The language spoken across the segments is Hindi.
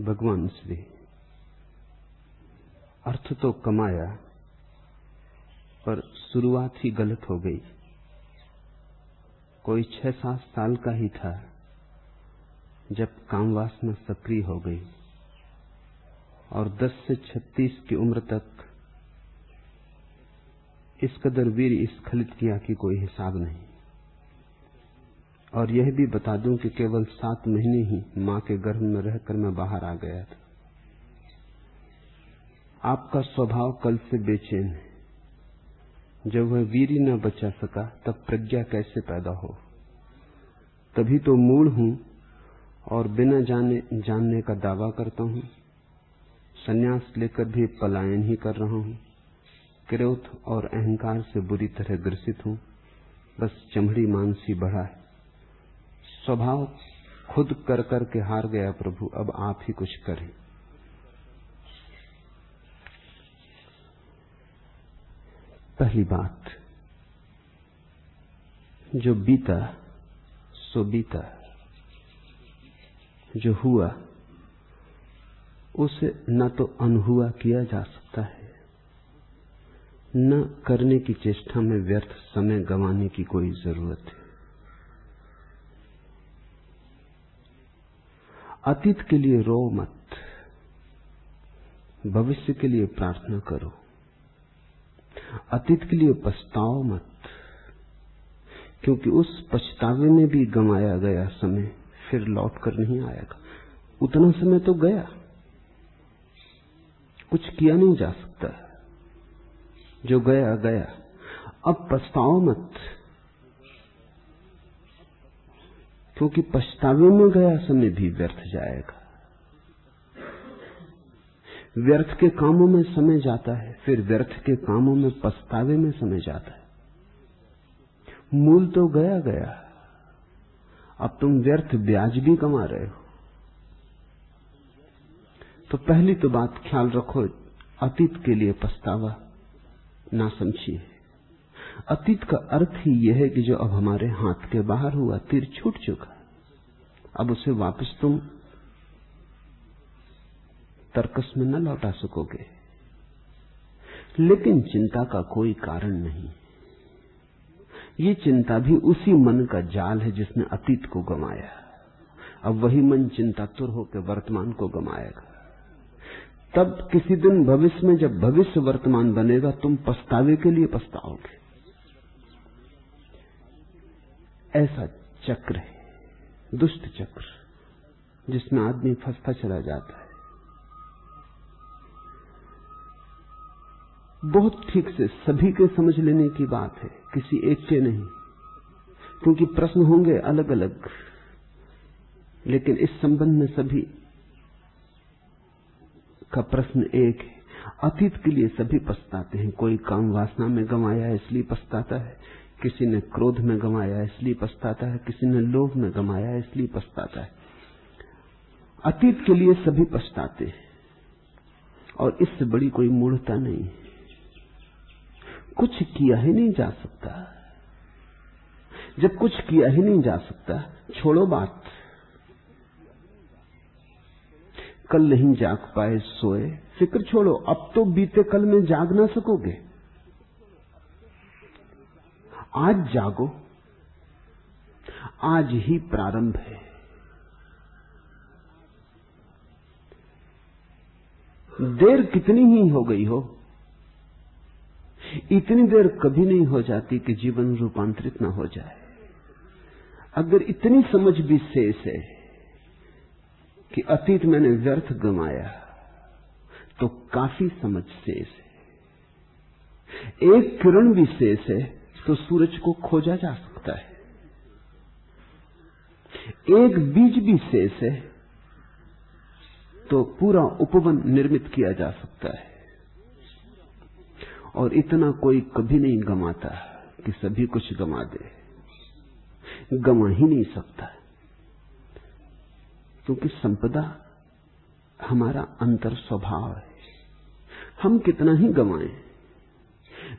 भगवान श्री। अर्थ तो कमाया, पर शुरुआत ही गलत हो गई। कोई छह सात साल का ही था, जब काम वासना सक्रिय हो गई, और 10 से 36 की उम्र तक इस कदर वीर स्खलित किया कि कोई हिसाब नहीं। और यह भी बता दूँ कि केवल सात महीने ही माँ के गर्भ में रहकर मैं बाहर आ गया था। आपका स्वभाव कल से बेचैन है। जब वह वीर न बचा सका, तब प्रज्ञा कैसे पैदा हो? तभी तो मूल हूँ और बिना जाने, जानने का दावा करता हूँ। संन्यास लेकर भी पलायन ही कर रहा हूँ। क्रोध और अहंकार से बुरी तरह ग्रसित हूँ। बस चमड़ी मानसी बढ़ा है। स्वभाव खुद कर कर के हार गया प्रभु, अब आप ही कुछ करें। पहली बात, जो बीता, सो बीता। जो हुआ, उसे न तो अनहुआ किया जा सकता है। न करने की चेष्टा में व्यर्थ समय गंवाने की कोई ज़रूरत है। अतीत के लिए रो मत, भविष्य के लिए प्रार्थना करो। अतीत के लिए पछताओ मत, क्योंकि उस पछतावे में भी गंवाया गया समय फिर लौट कर नहीं आएगा। उतना समय तो गया। कुछ किया नहीं जा सकता। जो गया गया। अब पछताओ मत। क्योंकि पछतावे में गया समय भी व्यर्थ जाएगा। व्यर्थ के कामों में समय जाता है, फिर व्यर्थ के कामों में पछतावे में समय जाता है। मूल तो गया गया, अब तुम व्यर्थ ब्याज भी कमा रहे हो। तो पहली तो बात, ख्याल रखो, अतीत के लिए पछतावा ना समझिए। अतीत का अर्थ ही यह है कि जो अब हमारे हाथ के बाहर हुआ, तीर छूट चुका अब उसे वापस तुम तर्कस में न लौटा सकोगे। लेकिन चिंता का कोई कारण नहीं। ये चिंता भी उसी मन का जाल है जिसने अतीत को गमाया अब वही मन चिंता तुर होकर वर्तमान को गमाएगा तब किसी दिन भविष्य में जब भविष्य वर्तमान बनेगा, तुम पछतावे के लिए पछताओगे। ऐसा चक्र है। दुष्ट चक्र, जिसमें आदमी फंसता चला जाता है। बहुत ठीक से सभी के समझ लेने की बात है, किसी एक के नहीं, क्योंकि प्रश्न होंगे अलग अलग लेकिन इस संबंध में सभी का प्रश्न एक है। अतीत के लिए सभी पछताते हैं, कोई काम वासना में गंवाया इसलिए पछताता है। किसी ने क्रोध में गमाया इसलिए पछताता है, किसी ने लोभ में गंवाया इसलिए पछताता है। अतीत के लिए सभी पछताते हैं, और इससे बड़ी कोई मूढ़ता नहीं कुछ किया ही नहीं जा सकता। जब कुछ किया ही नहीं जा सकता, छोड़ो बात। कल नहीं जाग पाए, सोए, फ़िक्र छोड़ो, अब तो बीते कल में जाग ना सकोगे। आज जागो। आज ही प्रारंभ है। देर कितनी ही हो गई हो, इतनी देर कभी नहीं हो जाती कि जीवन रूपांतरित ना हो जाए। अगर इतनी समझ भी शेष है कि अतीत मैंने व्यर्थ गमाया तो काफ़ी समझ शेष है। एक किरण भी शेष है तो सूरज को खोजा जा सकता है। एक बीज भी शेष है तो पूरा उपवन निर्मित किया जा सकता है। और इतना कोई कभी नहीं गमाता कि सभी कुछ गमा दे। गमा ही नहीं सकता। क्योंकि संपदा हमारा अंतर स्वभाव है। हम कितना ही गवाएँ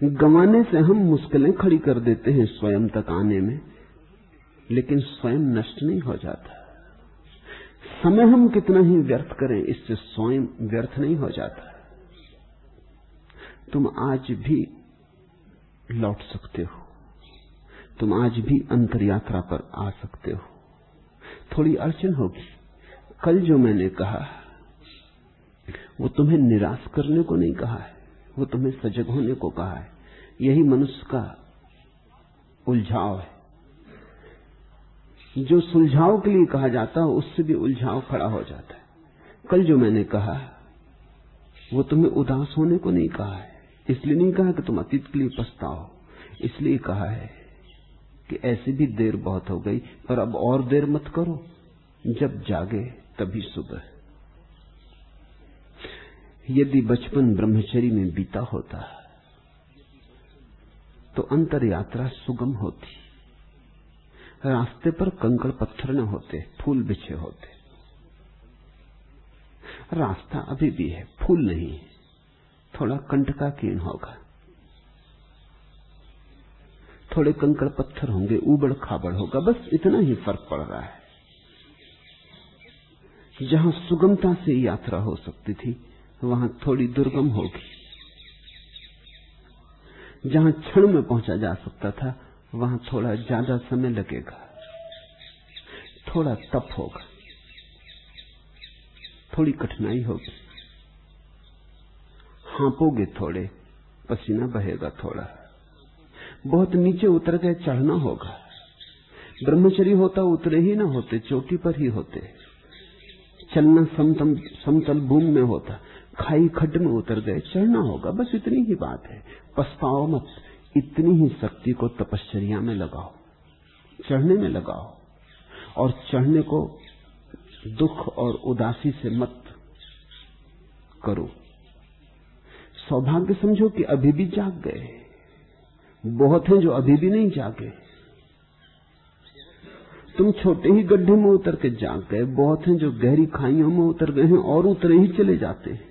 गंवाने से हम मुश्किलें खड़ी कर देते हैं स्वयं तक आने में, लेकिन स्वयं नष्ट नहीं हो जाता। समय हम कितना ही व्यर्थ करें, इससे स्वयं व्यर्थ नहीं हो जाता। तुम आज भी लौट सकते हो। तुम आज भी अंतर यात्रा पर आ सकते हो। थोड़ी अड़चन होगी। कल जो मैंने कहा, वो तुम्हें निराश करने को नहीं कहा है। वो तुम्हें सजग होने को कहा है। यही मनुष्य का उलझाव है। जो सुलझाव के लिए कहा जाता है, उससे भी उलझाव खड़ा हो जाता है। कल जो मैंने कहा, वो तुम्हें उदास होने को नहीं कहा है। इसलिए नहीं कहा कि तुम अतीत के लिए पछताओ। इसलिए कहा है कि ऐसी भी देर बहुत हो गई, पर अब और देर मत करो। जब जागे, तभी सुबह। यदि बचपन ब्रह्मचरी में बीता होता तो अंतर यात्रा सुगम होती। रास्ते पर कंकड़ पत्थर न होते, फूल बिछे होते। रास्ता अभी भी है, फूल नहीं है थोड़ा कंटकाकीर्ण होगा। थोड़े कंकड़ पत्थर होंगे उबड़ खाबड़ होगा, बस इतना ही फ़र्क पड़ रहा है। जहाँ सुगमता से यात्रा हो सकती थी वहाँ थोड़ी दुर्गम होगी। जहाँ क्षण में पहुँचा जा सकता था, वहाँ थोड़ा ज़्यादा समय लगेगा। थोड़ा तप होगा। थोड़ी कठिनाई होगी। हांपोगे थोड़े, पसीना बहेगा थोड़ा। बहुत नीचे उतर गए, चढ़ना होगा। ब्रह्मचरी होता, उतरे ही ना होते, चोटी पर ही होते। चलना समतल समतल भूमि में होता। खाई खड्ड में उतर गए। चढ़ना होगा, बस इतनी ही बात है। पछताओ मत, इतनी ही शक्ति को तपश्चर्या में लगाओ, चढ़ने में लगाओ। और चढ़ने को दुख और उदासी से मत करो। सौभाग्य समझो कि अभी भी जाग गए। बहुत हैं जो अभी भी नहीं जागे। तुम छोटे ही गड्ढे में उतर के जाग गए। बहुत हैं जो गहरी खाइयों में उतर गए हैं और उतरे ही चले जाते हैं।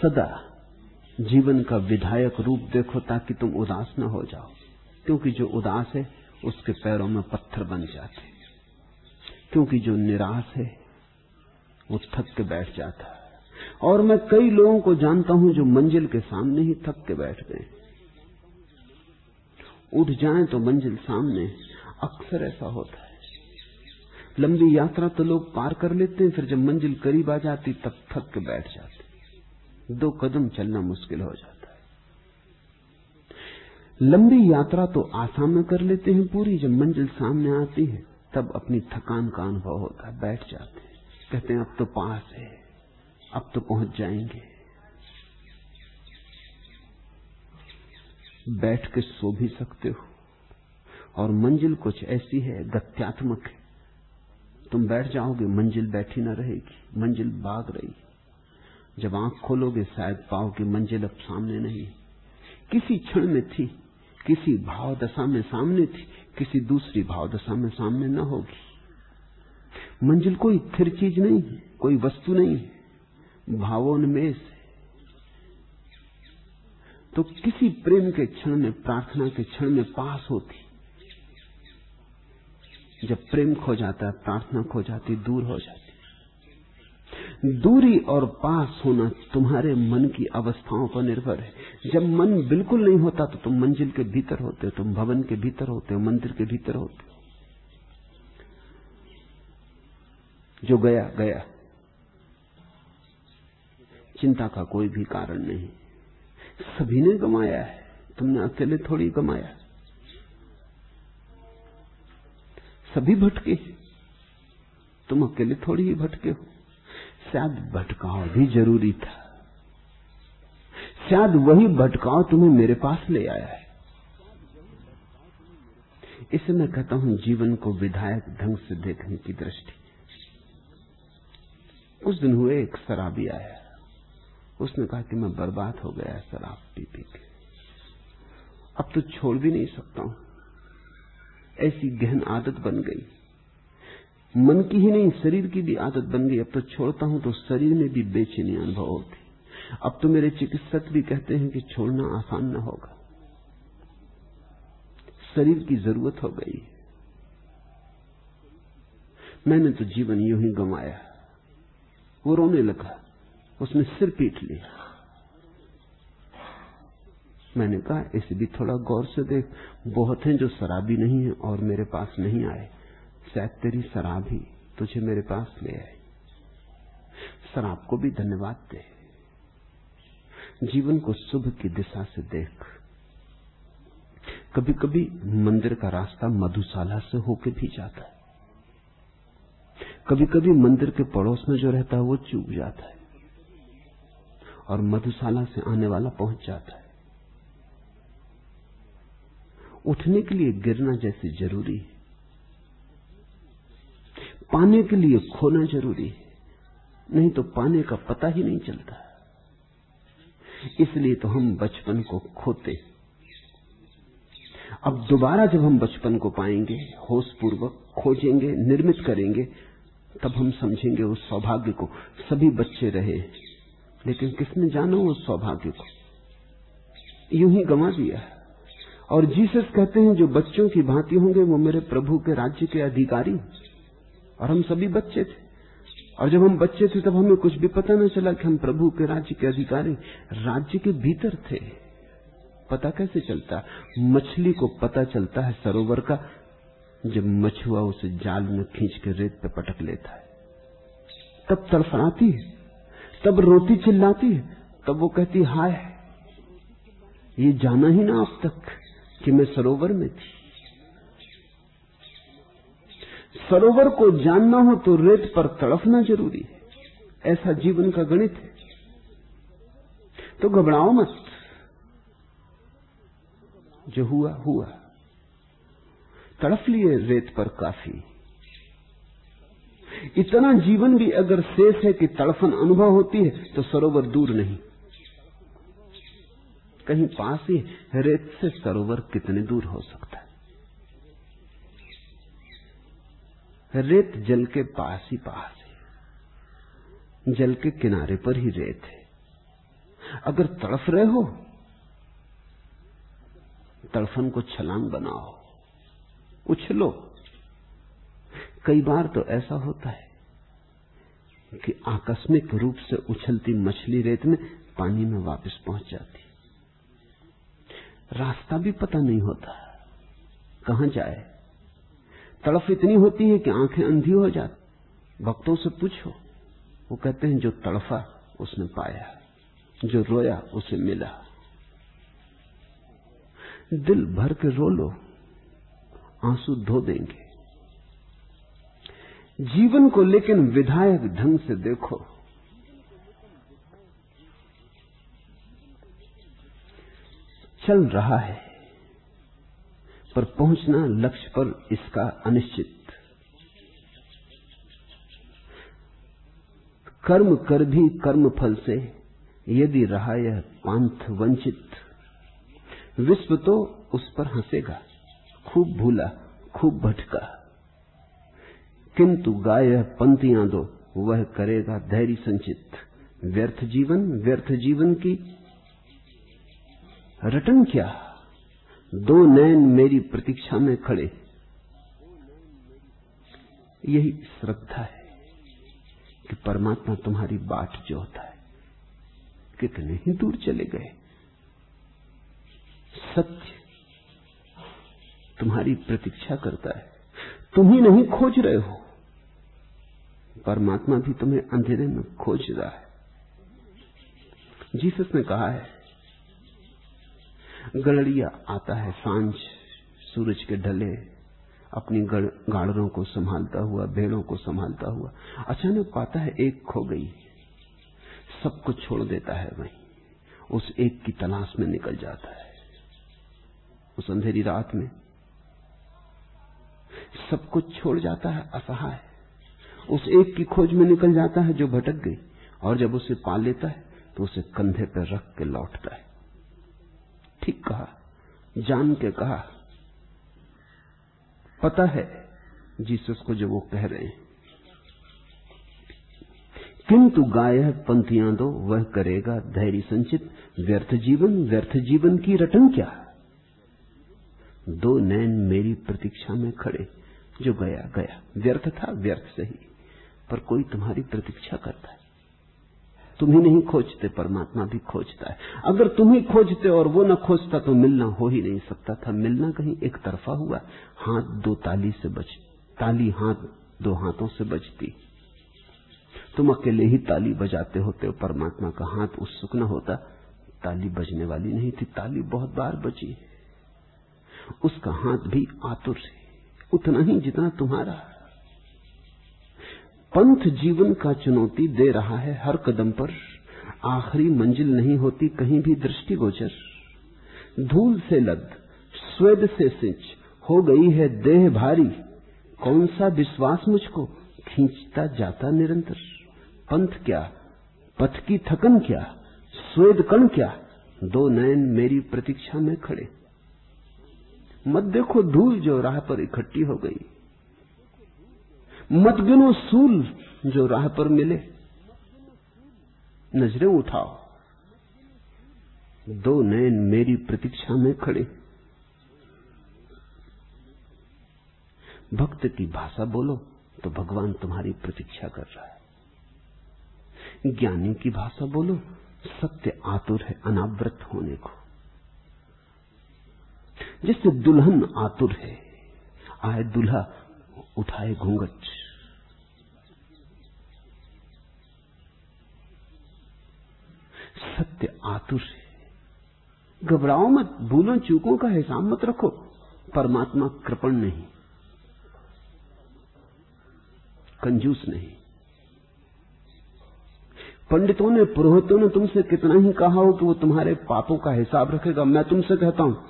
सदा जीवन का विधायक रूप देखो ताकि तुम उदास न हो जाओ, क्योंकि जो उदास है, उसके पैरों में पत्थर बन जाते क्योंकि जो निराश है वो थक के बैठ जाता है। और मैं कई लोगों को जानता हूँ जो मंजिल के सामने ही थक के बैठ गए उठ जाएँ तो मंजिल सामने अक्सर ऐसा होता है। लंबी यात्रा तो लोग पार कर लेते हैं, फिर जब मंजिल करीब आ जाती, तब थक के बैठ जाते दो कदम चलना मुश्किल हो जाता है। लंबी यात्रा तो आसाम में कर लेते हैं पूरी, जब मंजिल सामने आती है, तब अपनी थकान का अनुभव होता है, बैठ जाते हैं। कहते हैं, अब तो पास है, अब तो पहुँच जाएँगे। बैठ के सो भी सकते हो। और मंजिल कुछ ऐसी है, गत्यात्मक है। तुम बैठ जाओगे, मंजिल बैठी ना रहेगी, मंजिल भाग रही जब आँख खोलोगे शायद पाओ कि मंजिल अब सामने नहीं। किसी क्षण में थी, किसी भाव दशा में सामने थी, किसी दूसरी भाव दशा में सामने न होगी। मंजिल कोई स्थिर चीज़ नहीं है कोई वस्तु नहीं है। भावोन्मेष तो किसी प्रेम के क्षण में, प्रार्थना के क्षण में पास होती। जब प्रेम खो जाता है, प्रार्थना खो जाती, दूर हो जाती। दूरी और पास होना तुम्हारे मन की अवस्थाओं पर निर्भर है। जब मन बिल्कुल नहीं होता तो तुम मंजिल के भीतर होते हो, तुम भवन के भीतर होते हो, मंदिर के भीतर होते हो। जो गया गया। चिंता का कोई भी कारण नहीं। सभी ने गमाया है, तुमने अकेले थोड़ी गमाया। सभी भटके तुम अकेले थोड़ी ही भटके हो। शायद भटकाव भी ज़रूरी था। शायद वही भटकाव तुम्हें मेरे पास ले आया है। इसे मैं कहता हूँ, जीवन को विधायक ढंग से देखने की दृष्टि। उस दिन हुए एक शराबी आया। उसने कहा कि मैं बर्बाद हो गया शराब पी पी के। अब तो छोड़ भी नहीं सकता हूँ। ऐसी गहन आदत बन गई। मन की ही नहीं, शरीर की भी आदत बन गई। अब तो छोड़ता हूँ तो शरीर में भी बेचैनी अनुभव होती अब तो मेरे चिकित्सक भी कहते हैं कि छोड़ना आसान न होगा। शरीर की ज़रूरत हो गई मैंने तो जीवन यूँ ही गंवाया। वो रोने लगा। उसने सिर पीट लिया। मैंने कहा, इसे भी थोड़ा गौर से देख। बहुत हैं जो शराबी नहीं है और मेरे पास नहीं आए। शायद तेरी शराब ही तुझे मेरे पास ले आए शराब को भी धन्यवाद दे। जीवन को शुभ की दिशा से देख। कभी कभी मंदिर का रास्ता मधुशाला से होके भी जाता है। कभी कभी मंदिर के पड़ोस में जो रहता है वो चूक जाता है। और मधुशाला से आने वाला पहुँच जाता है। उठने के लिए गिरना जैसे ज़रूरी है। पाने के लिए खोना ज़रूरी है। नहीं तो पाने का पता ही नहीं चलता। इसलिए तो हम बचपन को खोते अब दोबारा जब हम बचपन को पाएँगे होश पूर्वक खोजेंगे, निर्मित करेंगे, तब हम समझेंगे उस सौभाग्य को। सभी बच्चे रहे लेकिन किसने जाना उस सौभाग्य को? यूँ ही गंवा दिया। और जीसस कहते हैं, जो बच्चों की भांति होंगे, वो मेरे प्रभु के राज्य के अधिकारी और हम सभी बच्चे थे। और जब हम बच्चे थे, तब हमें कुछ भी पता न चला कि हम प्रभु के राज्य के अधिकारी राज्य के भीतर थे। पता कैसे चलता? मछली को पता चलता है सरोवर का। जब मछुआ उसे जाल में खींच के रेत पे पटक लेता है। तब तड़फड़ाती है। तब रोती चिल्लाती है। तब वो कहती, हाय, ये जाना ही ना अब तक कि मैं सरोवर में थी। सरोवर को जानना हो तो रेत पर तड़फना ज़रूरी है। ऐसा जीवन का गणित है। तो घबराओ मत। जो हुआ हुआ। तड़फ लिए रेत पर काफ़ी। इतना जीवन भी अगर शेष है कि तड़फन अनुभव होती है तो सरोवर दूर नहीं। कहीं पास ही रेत से सरोवर कितने दूर हो सकता है? रेत जल के पास ही पास है। जल के किनारे पर ही रेत है। अगर तड़फ रहे हो, तड़फन को छलांग बनाओ, उछलो। कई बार तो ऐसा होता है कि आकस्मिक रूप से उछलती मछली रेत में पानी में वापस पहुँच जाती। रास्ता भी पता नहीं होता कहाँ जाए। तड़फ इतनी होती है कि आँखें अंधी हो जाती। भक्तों से पूछो। वो कहते हैं, जो तड़फा, उसने पाया। जो रोया, उसे मिला। दिल भर के रो लो। आँसू धो देंगे। जीवन को लेकिन विधायक ढंग से देखो। चल रहा है। पर पहुँचना लक्ष्य पर इसका अनिश्चित। कर्म कर भी कर्म फल से, यदि रहा यह पांथ वंचित, विश्व तो उस पर हंसेगा, खूब भूला, खूब भटका। किंतु गाय पंक्तियाँ दो, वह करेगा धैर्य संचित। व्यर्थ जीवन व्यर्थ जीवन की रटन क्या? दो नैन मेरी प्रतीक्षा में खड़े यही श्रद्धा है कि परमात्मा तुम्हारी बाट जोता है। कितने ही दूर चले गए। सत्य तुम्हारी प्रतीक्षा करता है। तुम ही नहीं खोज रहे हो। परमात्मा भी तुम्हें अंधेरे में खोज रहा है। जीसस ने कहा है गलड़िया आता है, साँझ सूरज के ढले, अपनी गाड़रों को संभालता हुआ, भेड़ों को संभालता हुआ, अचानक पाता है एक खो गई। सब कुछ छोड़ देता है वहीं। उस एक की तलाश में निकल जाता है। उस अंधेरी रात में सब कुछ छोड़ जाता है, असहाय। उस एक की खोज में निकल जाता है जो भटक गई, और जब उसे पा लेता है तो उसे कंधे पर रख के लौटता है। ठीक कहा, जान के कहा। पता है जीसस को जो वो कह रहे हैं। किंतु गाय पंथियाँ दो, वह करेगा धैर्य संचित। व्यर्थ जीवन व्यर्थ जीवन की रटन क्या? दो नैन मेरी प्रतीक्षा में खड़े, जो गया गया। व्यर्थ था, व्यर्थ सही, पर कोई तुम्हारी प्रतीक्षा करता है। तुम ही नहीं खोजते, परमात्मा भी खोजता है। अगर तुम ही खोजते और वो न खोजता तो मिलना हो ही नहीं सकता था। मिलना कहीं एक तरफा हुआ। हाथ दो ताली से बच ताली हाथ दो हाथों से बजती। तुम अकेले ही ताली बजाते होते हो। परमात्मा का हाथ उत्सुक न होता। ताली बजने वाली नहीं थी। ताली बहुत बार बजी। उसका हाथ भी आतुर है। उतना ही जितना तुम्हारा। पंथ जीवन का चुनौती दे रहा है हर कदम पर। आखिरी मंजिल नहीं होती कहीं भी दृष्टिगोचर। धूल से लद, स्वेद से सिंच, हो गई है देह भारी। कौन सा विश्वास मुझको? खींचता जाता निरंतर। पंथ क्या? पथ की थकन क्या? स्वेद कण क्या? दो नयन मेरी प्रतीक्षा में खड़े। मत देखो धूल जो राह पर इकट्ठी हो गई। मत गिनो सूल जो राह पर मिले। नज़रें उठाओ। दो नयन मेरी प्रतीक्षा में खड़े। भक्त की भाषा बोलो तो भगवान तुम्हारी प्रतीक्षा कर रहा है। ज्ञानी की भाषा बोलो, सत्य आतुर है, अनावृत होने को। जिससे दुल्हन आतुर है, आए दुल्हा उठाए घूंघट। सत्य आतुर है। घबराओ मत, भूलों चूकों का हिसाब मत रखो। परमात्मा कृपण नहीं। कंजूस नहीं। पंडितों ने, पुरोहितों ने तुमसे कितना ही कहा हो कि वो तुम्हारे पापों का हिसाब रखेगा। मैं तुमसे कहता हूँ,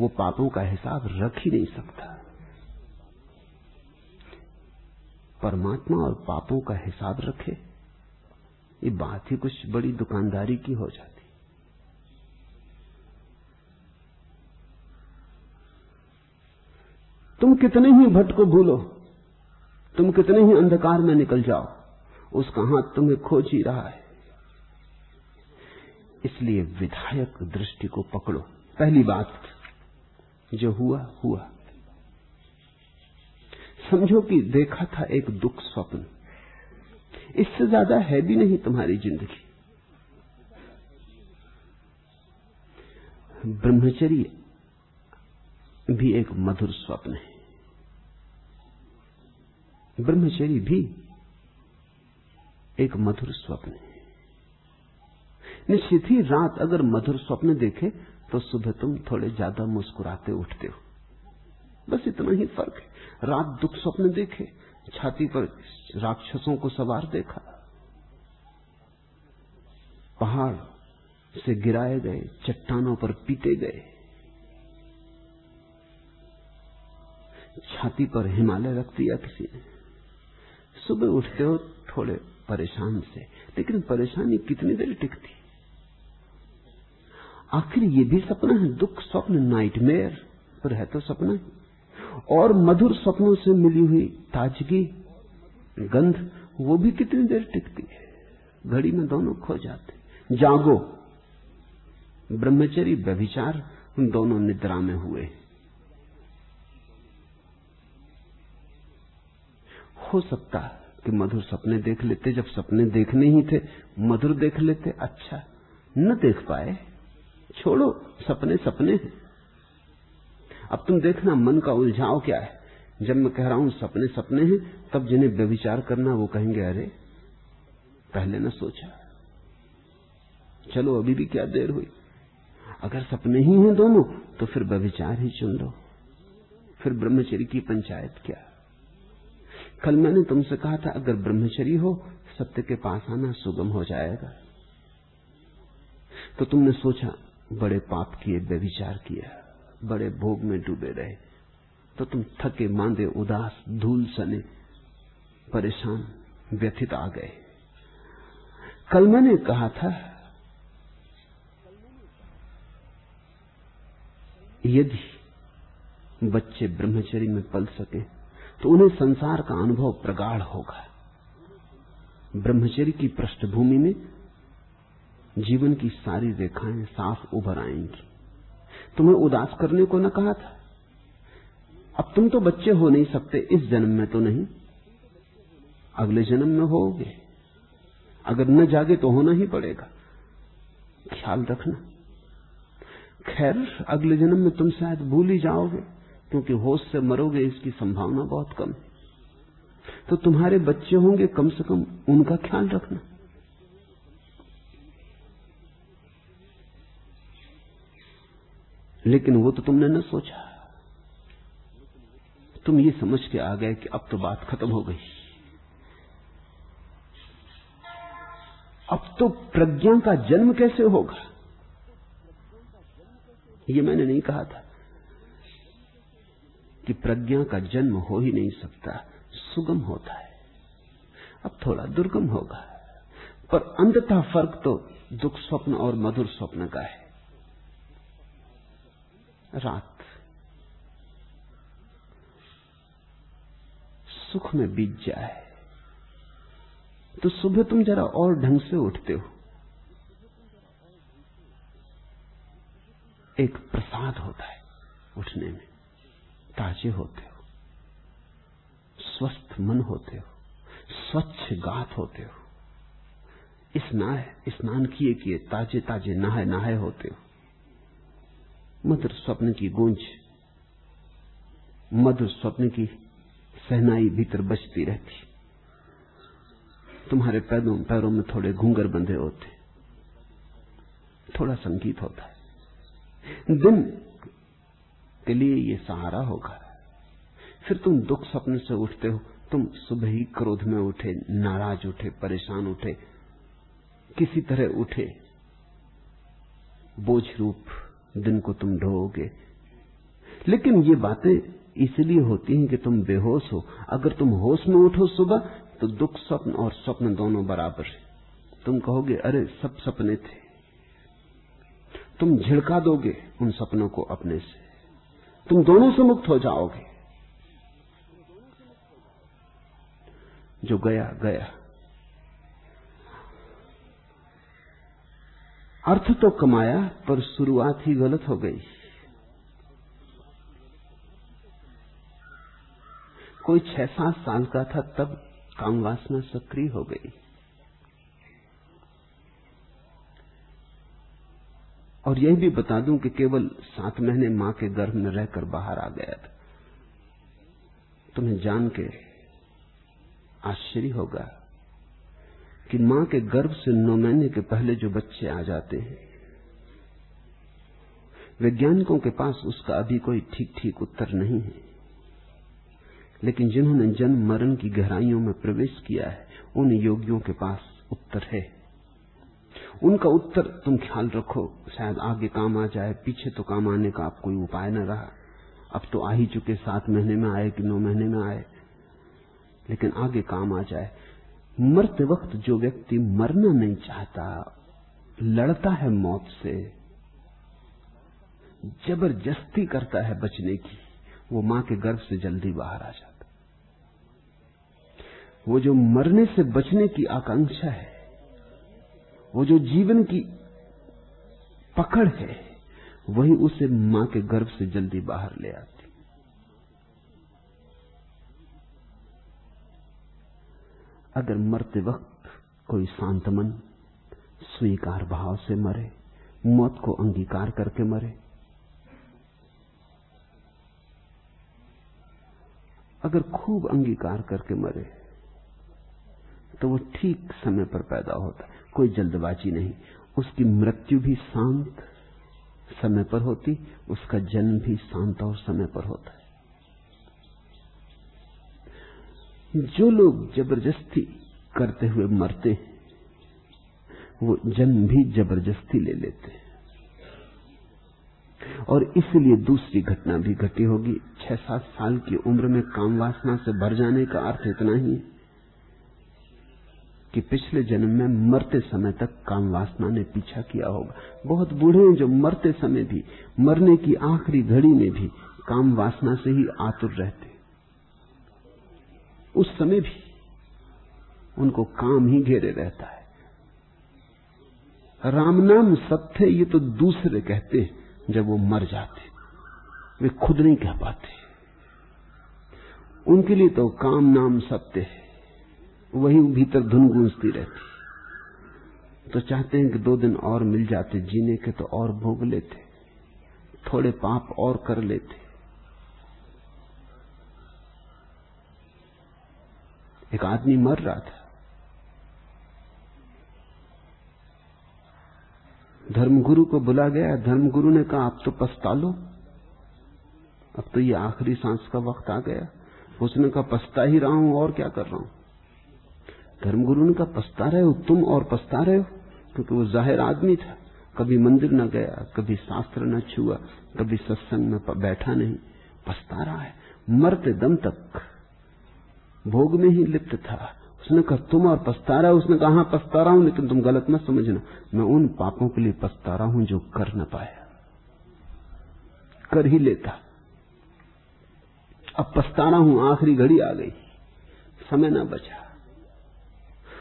वो पापों का हिसाब रख ही नहीं सकता। परमात्मा और पापों का हिसाब रखे। ये बात ही कुछ बड़ी दुकानदारी की हो जाती। तुम कितने ही भट्ट को भूलो, तुम कितने ही अंधकार में निकल जाओ, उसका हाथ तुम्हें खोज ही रहा है। इसलिए विधायक दृष्टि को पकड़ो। पहली बात, जो हुआ हुआ। समझो कि देखा था एक दुख स्वप्न। इससे ज़्यादा है भी नहीं तुम्हारी ज़िंदगी। ब्रह्मचर्य भी एक मधुर स्वप्न है। ब्रह्मचर्य भी एक मधुर स्वप्न है। निश्चित ही रात अगर मधुर स्वप्न देखे तो सुबह तुम थोड़े ज़्यादा मुस्कुराते उठते हो। बस इतना ही फ़र्क है। रात दुख स्वप्न देखे छाती पर राक्षसों को सवार देखा। पहाड़ से गिराए गए चट्टानों पर पीटे गए। छाती पर हिमालय रख दिया किसी ने। सुबह उठते हो थोड़े परेशान से, लेकिन परेशानी कितनी देर टिकती? आखिर ये भी सपना है? दुख, स्वप्न नाइटमेयर पर है तो सपना ही। और मधुर सपनों से मिली हुई ताजगी, गंध, वो भी कितनी देर टिकती है। घड़ी में दोनों खो जाते जागो। ब्रह्मचरी व्यभिचार दोनों निद्रा में हुए। हो सकता कि मधुर सपने देख लेते, जब सपने देखने ही थे, मधुर देख लेते अच्छा न देख पाए। छोड़ो, सपने सपने हैं। अब तुम देखना मन का उलझाव क्या है। जब मैं कह रहा हूँ, सपने सपने हैं, तब जिन्हें व्यविचार करना वो कहेंगे, अरे, पहले न सोचा। चलो, अभी भी क्या देर हुई? अगर सपने ही हैं दोनों तो फिर व्यविचार ही चुन लो। फिर ब्रह्मचर्य की पंचायत क्या? कल मैंने तुमसे कहा था, अगर ब्रह्मचर्य हो, सत्य के पास आना सुगम हो जाएगा। तो तुमने सोचा, बड़े पाप किए, व्यविचार किया। बड़े भोग में डूबे रहे। तो तुम थके, मांदे, उदास, धूल, सने, परेशान, व्यथित आ गए। कल मैंने कहा था, यदि बच्चे ब्रह्मचर्य में पल सके तो उन्हें संसार का अनुभव प्रगाढ़ होगा। ब्रह्मचर्य की पृष्ठभूमि में जीवन की सारी रेखाएँ साफ़ उभर आएँगी। तुम्हें उदास करने को न कहा था। अब तुम तो बच्चे हो नहीं सकते, इस जन्म में तो नहीं। अगले जन्म में होगे। अगर न जागे तो होना ही पड़ेगा। ख्याल रखना। खैर, अगले जन्म में तुम शायद भूल ही जाओगे, क्योंकि होश से मरोगे, इसकी संभावना बहुत कम है। तो तुम्हारे बच्चे होंगे कम से कम, उनका ख्याल रखना। लेकिन वो तो तुमने न सोचा। तुम ये समझ के आ गए कि अब तो बात खत्म हो गई। अब तो प्रज्ञा का जन्म कैसे होगा? ये मैंने नहीं कहा था कि प्रज्ञा का जन्म हो ही नहीं सकता, सुगम होता है। अब थोड़ा दुर्गम होगा। पर अंततः फ़र्क तो दुख स्वप्न और मधुर स्वप्न का है। रात। सुख में बीत जाए तो सुबह तुम जरा और ढंग से उठते हो। एक प्रसाद होता है उठने में, ताजे होते हो। स्वस्थ मन होते हो, स्वच्छ गात होते हो। स्नाय स्नान किए किए ताजे ताजे नहाए नहाए होते हो। मधुर स्वप्न की गूंज, मधुर स्वप्न की सहनाई भीतर बचती रहती। तुम्हारे पैरों पैरों में थोड़े घूंगर बंधे होते। थोड़ा संगीत होता है। दिन के लिए ये सहारा होगा। फिर तुम दुख स्वप्न से उठते हो। तुम सुबह ही क्रोध में उठे, नाराज़ उठे, परेशान उठे, किसी तरह उठे। बोझ रूप दिन को तुम ढोगे लेकिन ये बातें इसलिए होती हैं कि तुम बेहोश हो। अगर तुम होश में उठो सुबह तो दुख स्वप्न और स्वप्न दोनों बराबर है। तुम कहोगे, अरे, सब सपने थे। तुम झिड़का दोगे उन सपनों को अपने से। तुम दोनों से मुक्त हो जाओगे। जो गया गया। अर्थ तो कमाया, पर शुरुआत ही गलत हो गई। कोई छह सात साल का था, तब काम वासना सक्रिय हो गई। और यह भी बता दूँ कि केवल सात महीने माँ के गर्भ में रहकर बाहर आ गया था। तुम्हें जान के आश्चर्य होगा। कि माँ के गर्भ से नौ महीने के पहले जो बच्चे आ जाते हैं, वैज्ञानिकों के पास उसका अभी कोई ठीक ठीक उत्तर नहीं है। लेकिन जिन्होंने जन्म मरण की गहराइयों में प्रवेश किया है, उन योगियों के पास उत्तर है। उनका उत्तर तुम ख्याल रखो, शायद आगे काम आ जाए, पीछे तो काम आने का अब कोई उपाय न रहा। अब तो आ ही चुके सात महीने में आए कि नौ महीने में आए। लेकिन आगे काम आ जाए मरते वक्त जो व्यक्ति मरना नहीं चाहता, लड़ता है मौत से ज़बरदस्ती करता है बचने की, वो माँ के गर्भ से जल्दी बाहर आ जाता वो जो मरने से बचने की आकांक्षा है, वो जो जीवन की पकड़ है, वही उसे माँ के गर्भ से जल्दी बाहर ले आती अगर मरते वक्त कोई शांत मन स्वीकार भाव से मरे, मौत को अंगीकार करके मरे। अगर खूब अंगीकार करके मरे तो वो ठीक समय पर पैदा होता है, कोई जल्दबाजी नहीं। उसकी मृत्यु भी शांत समय पर होती, उसका जन्म भी शांत और समय पर होता है। जो लोग ज़बरदस्ती करते हुए मरते हैं, वो जन्म भी ज़बरदस्ती ले लेते हैं। और इसलिए दूसरी घटना भी घटी होगी। छह सात साल की उम्र में काम वासना से भर जाने का अर्थ इतना ही कि पिछले जन्म में मरते समय तक काम वासना ने पीछा किया होगा। बहुत बूढ़े हैं जो मरते समय भी, मरने की आखिरी घड़ी में भी काम वासना से ही आतुर रहते उस समय भी उनको काम ही घेरे रहता है। राम नाम सत्य ये तो दूसरे कहते हैं, जब वो मर जाते। वे खुद नहीं कह पाते। उनके लिए तो काम नाम सत्य है। वही भीतर धुन गूंजती रहती। तो चाहते हैं कि दो दिन और मिल जाते, जीने के तो और भोग लेते। थोड़े पाप और कर लेते। एक आदमी मर रहा था। धर्मगुरु को बुला गया। धर्मगुरु ने कहा, आप तो पछता लो अब तो ये आखिरी सांस का वक्त आ गया। उसने कहा, पछता ही रहा हूँ, और क्या कर रहा हूँ? धर्मगुरु ने कहा, पछता रहे हो? तुम और पछता रहे हो? क्योंकि वो ज़ाहिर आदमी था। कभी मंदिर न गया, कभी शास्त्र न छुआ, कभी सत्संग में बैठा नहीं। पछता रहा है। मरते दम तक भोग में ही लिप्त था। उसने कहा, तुम और पछता रहा उसने कहा पछता रहा हूँ, लेकिन तुम गलत मत समझना। मैं उन पापों के लिए पछता रहा हूँ जो कर न पाया। कर ही लेता। अब पछता रहा हूँ, आखिरी घड़ी आ गई। समय ना बचा।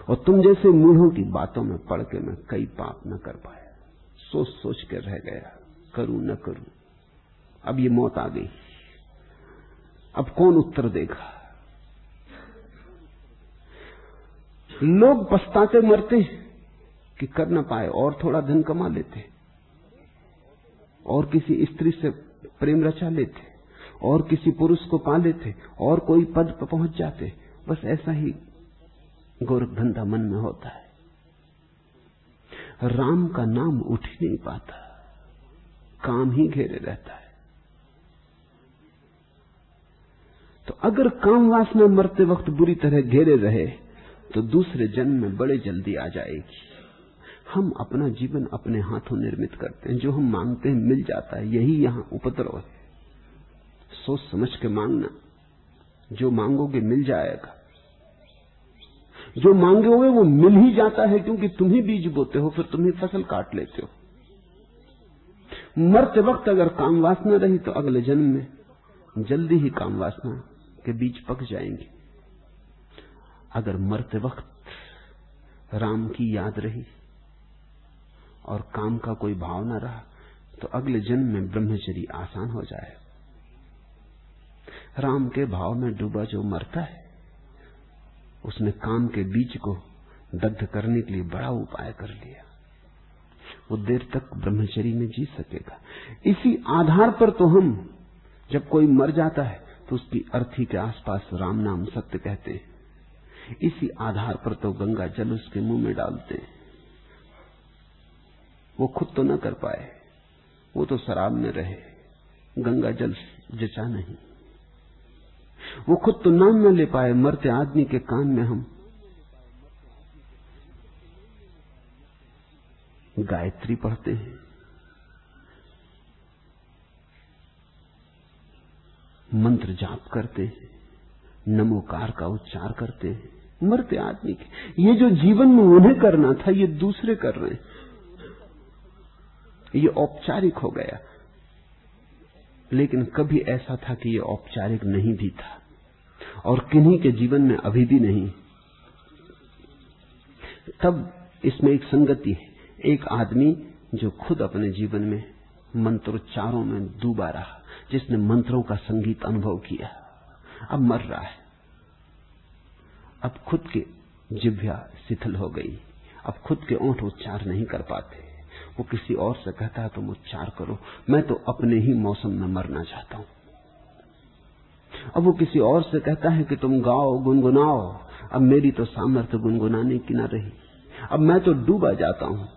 और तुम जैसे मूढ़ों की बातों में पढ़ के मैं कई पाप न कर पाया। सोच सोच के रह गया। करूँ न करूँ। अब ये मौत आ गई। अब कौन उत्तर देगा? लोग पछताते मरते हैं कि कर ना पाए और थोड़ा धन कमा लेते और किसी स्त्री से प्रेम रचा लेते और किसी पुरुष को पा लेते और कोई पद पर पहुँच जाते बस ऐसा ही गोरख धंधा मन में होता है। राम का नाम उठ ही नहीं पाता। काम ही घेरे रहता है। तो अगर काम वासना मरते वक्त बुरी तरह घेरे रहे तो दूसरे जन्म में बड़े जल्दी आ जाएगी। हम अपना जीवन अपने हाथों निर्मित करते हैं। जो हम मांगते हैं, मिल जाता है। यही यहाँ उपद्रव है। सोच समझ के मांगना। जो मांगोगे, मिल जाएगा। जो मांगोगे, वो मिल ही जाता है, क्योंकि तुम ही बीज बोते हो, फिर तुम ही फ़सल काट लेते हो। मरते वक्त अगर काम वासना रही तो अगले जन्म में जल्दी ही काम वासना के बीज पक जाएँगे। अगर मरते वक्त राम की याद रही और काम का कोई भाव न रहा तो अगले जन्म में ब्रह्मचरी आसान हो जाए। राम के भाव में डूबा जो मरता है, उसने काम के बीज को दग्ध करने के लिए बड़ा उपाय कर लिया। वो देर तक ब्रह्मचरी में जी सकेगा। इसी आधार पर तो हम जब कोई मर जाता है तो उसकी अर्थी के आसपास राम नाम सत्य कहते हैं। इसी आधार पर तो गंगा जल उसके मुँह में डालते हैं। वो खुद तो न कर पाए, वो तो शराब में रहे, गंगा जल जचा नहीं। वो खुद तो नाम न ले पाए, मरते आदमी के कान में हम। गायत्री पढ़ते हैं। मंत्र जाप करते हैं, नमोकार का उच्चार करते हैं। मरते आदमी के। ये जो जीवन में उन्हें करना था, ये दूसरे कर रहे हैं। ये औपचारिक हो गया। लेकिन कभी ऐसा था कि ये औपचारिक नहीं भी था। और किन्हीं के जीवन में अभी भी नहीं। तब इसमें एक संगति है। एक आदमी जो खुद अपने जीवन में मंत्रोच्चारों में डूबा रहा, जिसने मंत्रों का संगीत अनुभव किया। अब मर रहा है। अब खुद के जिभ्या शिथिल हो गई। अब खुद के ओंठ उच्चार नहीं कर पाते। वो किसी और से कहता है, तुम उच्चार करो। मैं तो अपने ही मौसम में मरना चाहता हूँ। अब वो किसी और से कहता है कि, तुम गाओ, गुनगुनाओ। अब मेरी तो सामर्थ्य गुनगुनाने की ना रही। अब मैं तो डूबा जाता हूँ।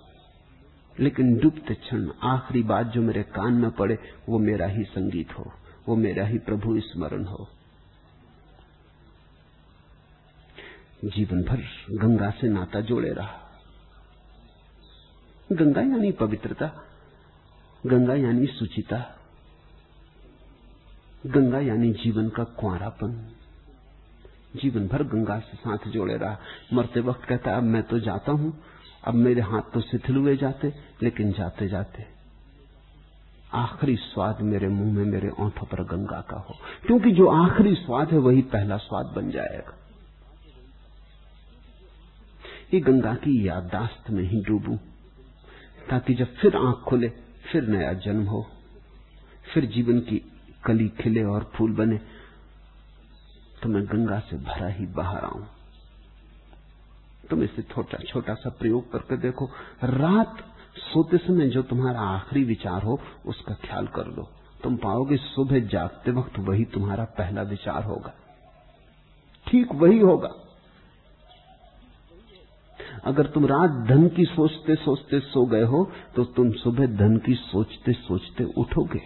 लेकिन डूबते क्षण आखिरी बात जो मेरे कान में पड़े, वो मेरा ही संगीत हो। वो मेरा ही प्रभु स्मरण हो। जीवन भर गंगा से नाता जोड़े रहा। गंगा यानी पवित्रता, गंगा यानी सुचिता, गंगा यानी जीवन का कुआरापन। जीवन भर गंगा से साथ जोड़े रहा। मरते वक्त कहता, अब मैं तो जाता हूँ, अब मेरे हाथ तो शिथिल हुए जाते, लेकिन जाते जाते आखिरी स्वाद मेरे मुँह में मेरे ओंठों पर गंगा का हो। क्योंकि जो आखिरी स्वाद है, वही पहला स्वाद बन जाएगा। ये गंगा की याददाश्त में ही डूबू, ताकि जब फिर आँख खुले, फिर नया जन्म हो, फिर जीवन की कली खिले और फूल बने तो मैं गंगा से भरा ही बाहर आऊँ। तुम इसे छोटा छोटा सा प्रयोग करके देखो। रात सोते समय जो तुम्हारा आखिरी विचार हो, उसका ख्याल कर लो। तुम पाओगे सुबह जागते वक्त वही तुम्हारा पहला विचार होगा। ठीक वही होगा। अगर तुम रात धन की सोचते सोचते सो गए हो तो तुम सुबह धन की सोचते सोचते उठोगे।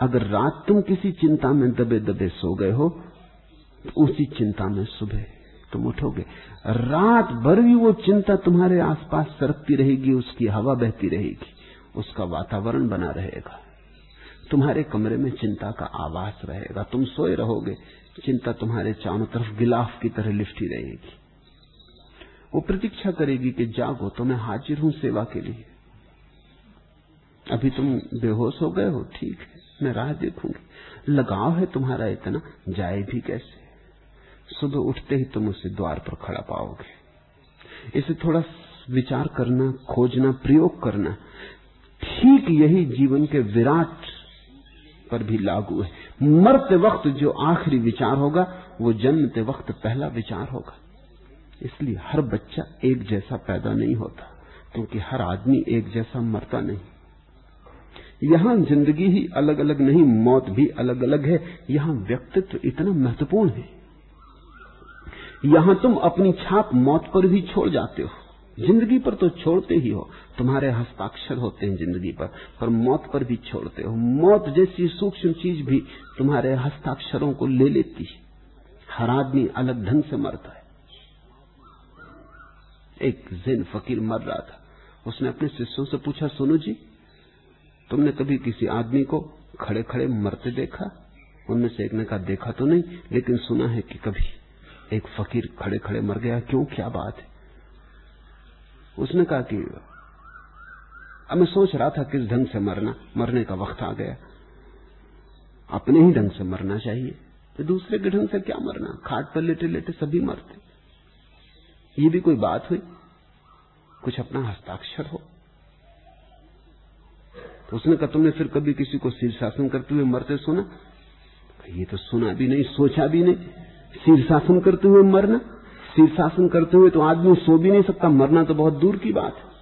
अगर रात तुम किसी चिंता में दबे दबे सो गए हो तो उसी चिंता में सुबह तुम उठोगे। रात भर भी वो चिंता तुम्हारे आसपास सरकती रहेगी, उसकी हवा बहती रहेगी, उसका वातावरण बना रहेगा। तुम्हारे कमरे में चिंता का आवास रहेगा। तुम सोए रहोगे, चिंता तुम्हारे चारों तरफ़ गिलाफ की तरह लिपटी रहेगी। वो प्रतीक्षा करेगी कि जागो तो मैं हाजिर हूँ सेवा के लिए। अभी तुम बेहोश हो गए हो, ठीक है, मैं राह देखूँगी। लगाव है तुम्हारा इतना, जाए भी कैसे? सुबह उठते ही तुम उसे द्वार पर खड़ा पाओगे। इसे थोड़ा विचार करना, खोजना, प्रयोग करना, ठीक यही जीवन के विराट पर भी लागू है। मरते वक्त जो आखिरी विचार होगा, वो जन्मते वक्त पहला विचार होगा। इसलिए हर बच्चा एक जैसा पैदा नहीं होता, क्योंकि हर आदमी एक जैसा मरता नहीं। यहाँ ज़िंदगी ही अलग अलग नहीं, मौत भी अलग अलग है। यहाँ व्यक्तित्व इतना महत्वपूर्ण है। यहाँ तुम अपनी छाप मौत पर भी छोड़ जाते हो। ज़िंदगी पर तो छोड़ते ही हो। तुम्हारे हस्ताक्षर होते हैं ज़िंदगी पर पर मौत पर भी छोड़ते हो। मौत जैसी सूक्ष्म चीज़ भी तुम्हारे हस्ताक्षरों को ले लेती है। हर आदमी अलग ढंग से मरता है। एक जिन फकीर मर रहा था। उसने अपने शिष्यों से पूछा, सुनो जी, तुमने कभी किसी आदमी को खड़े खड़े मरते देखा? उनमें से एक ने कहा, देखा तो नहीं, लेकिन सुना है कि कभी एक फकीर खड़े खड़े मर गया। क्यों? क्या बात है? उसने कहा कि, अब मैं सोच रहा था किस ढंग से मरना, मरने का वक्त आ गया। अपने ही ढंग से मरना चाहिए तो दूसरे के ढंग से क्या मरना? खाट पर लेटे लेटे सभी मरते। ये भी कोई बात हुई? कुछ अपना हस्ताक्षर हो? तो उसने कहा, तुमने फिर कभी किसी को शीर्षासन करते हुए मरते सुना? ये तो सुना भी नहीं, सोचा भी नहीं। शीर्षासन करते हुए मरना? शीर्षासन करते हुए तो आदमी सो भी नहीं सकता, मरना तो बहुत दूर की बात है।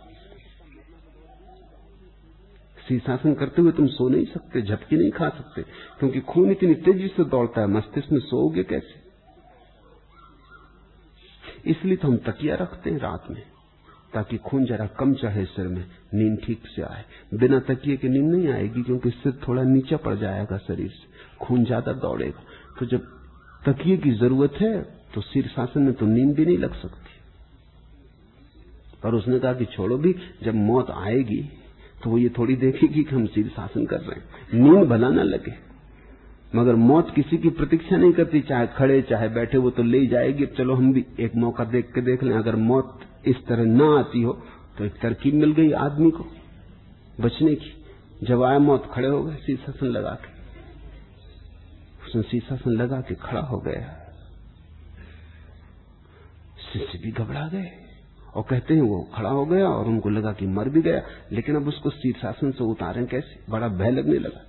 शीर्षासन करते हुए तुम सो नहीं सकते, झपकी नहीं खा सकते, क्योंकि खून इतनी तेज़ी से दौड़ता है, मस्तिष्क में सोओगे कैसे? इसलिए तो हम तकिया रखते हैं रात में, ताकि खून जरा कम चाहे सिर में, नींद ठीक से आए। बिना तकिए के नींद नहीं आएगी, क्योंकि सिर थोड़ा नीचा पड़ जाएगा शरीर से, खून ज़्यादा दौड़ेगा। तो जब तकिए की ज़रूरत है तो शीर्षासन में तो नींद भी नहीं लग सकती। पर उसने कहा कि छोड़ो भी, जब मौत आएगी तो वो ये थोड़ी देखेगी कि हम शीर्षासन कर रहे हैं। नींद भला ना लगे। मगर मौत किसी की प्रतीक्षा नहीं करती, चाहे खड़े, चाहे बैठे, वो तो ले जाएगी। चलो हम भी एक मौका देख के देख लें, अगर मौत इस तरह ना आती हो तो एक तरकीब मिल गई आदमी को, बचने की। जब आया मौत, खड़े हो गए शीर्षासन लगा के। उसने शीर्षासन लगा के खड़ा हो गया। शिष्य भी घबरा गए और कहते हैं, वो खड़ा हो गया और उनको लगा कि मर भी गया। लेकिन अब उसको शीर्षासन से उतारें कैसे? बड़ा भय लगने लगा।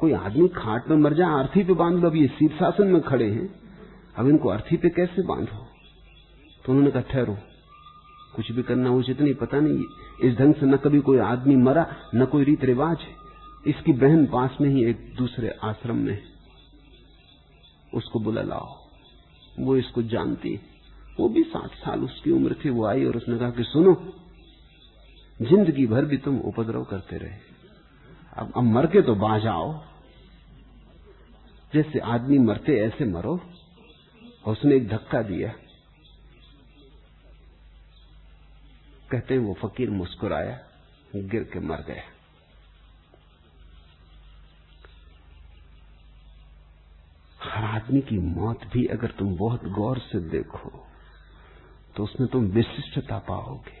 कोई आदमी खाट में मर जाए अर्थी पे बाँध लो अब ये शीर्षासन में खड़े हैं। अब इनको अर्थी पे कैसे बांधो? तो उन्होंने कहा, ठहरो। कुछ भी करना उचित नहीं पता नहीं। इस ढंग से न कभी कोई आदमी मरा, न कोई रीत रिवाज है। इसकी बहन पास में ही एक दूसरे आश्रम में उसको बुला, लाओ। वो इसको जानती वो भी साठ साल उसकी उम्र थी, वो आई और उसने कहा कि सुनो, ज़िंदगी भर भी तुम उपद्रव करते रहे। अब अब मर के तो बाज आओ। जैसे आदमी मरते ऐसे मरो। और उसने एक धक्का दिया। कहते हैं वो फकीर मुस्कुराया, गिर के मर गया। हर आदमी की मौत भी अगर तुम बहुत गौर से देखो तो उसमें तुम विशिष्टता पाओगे।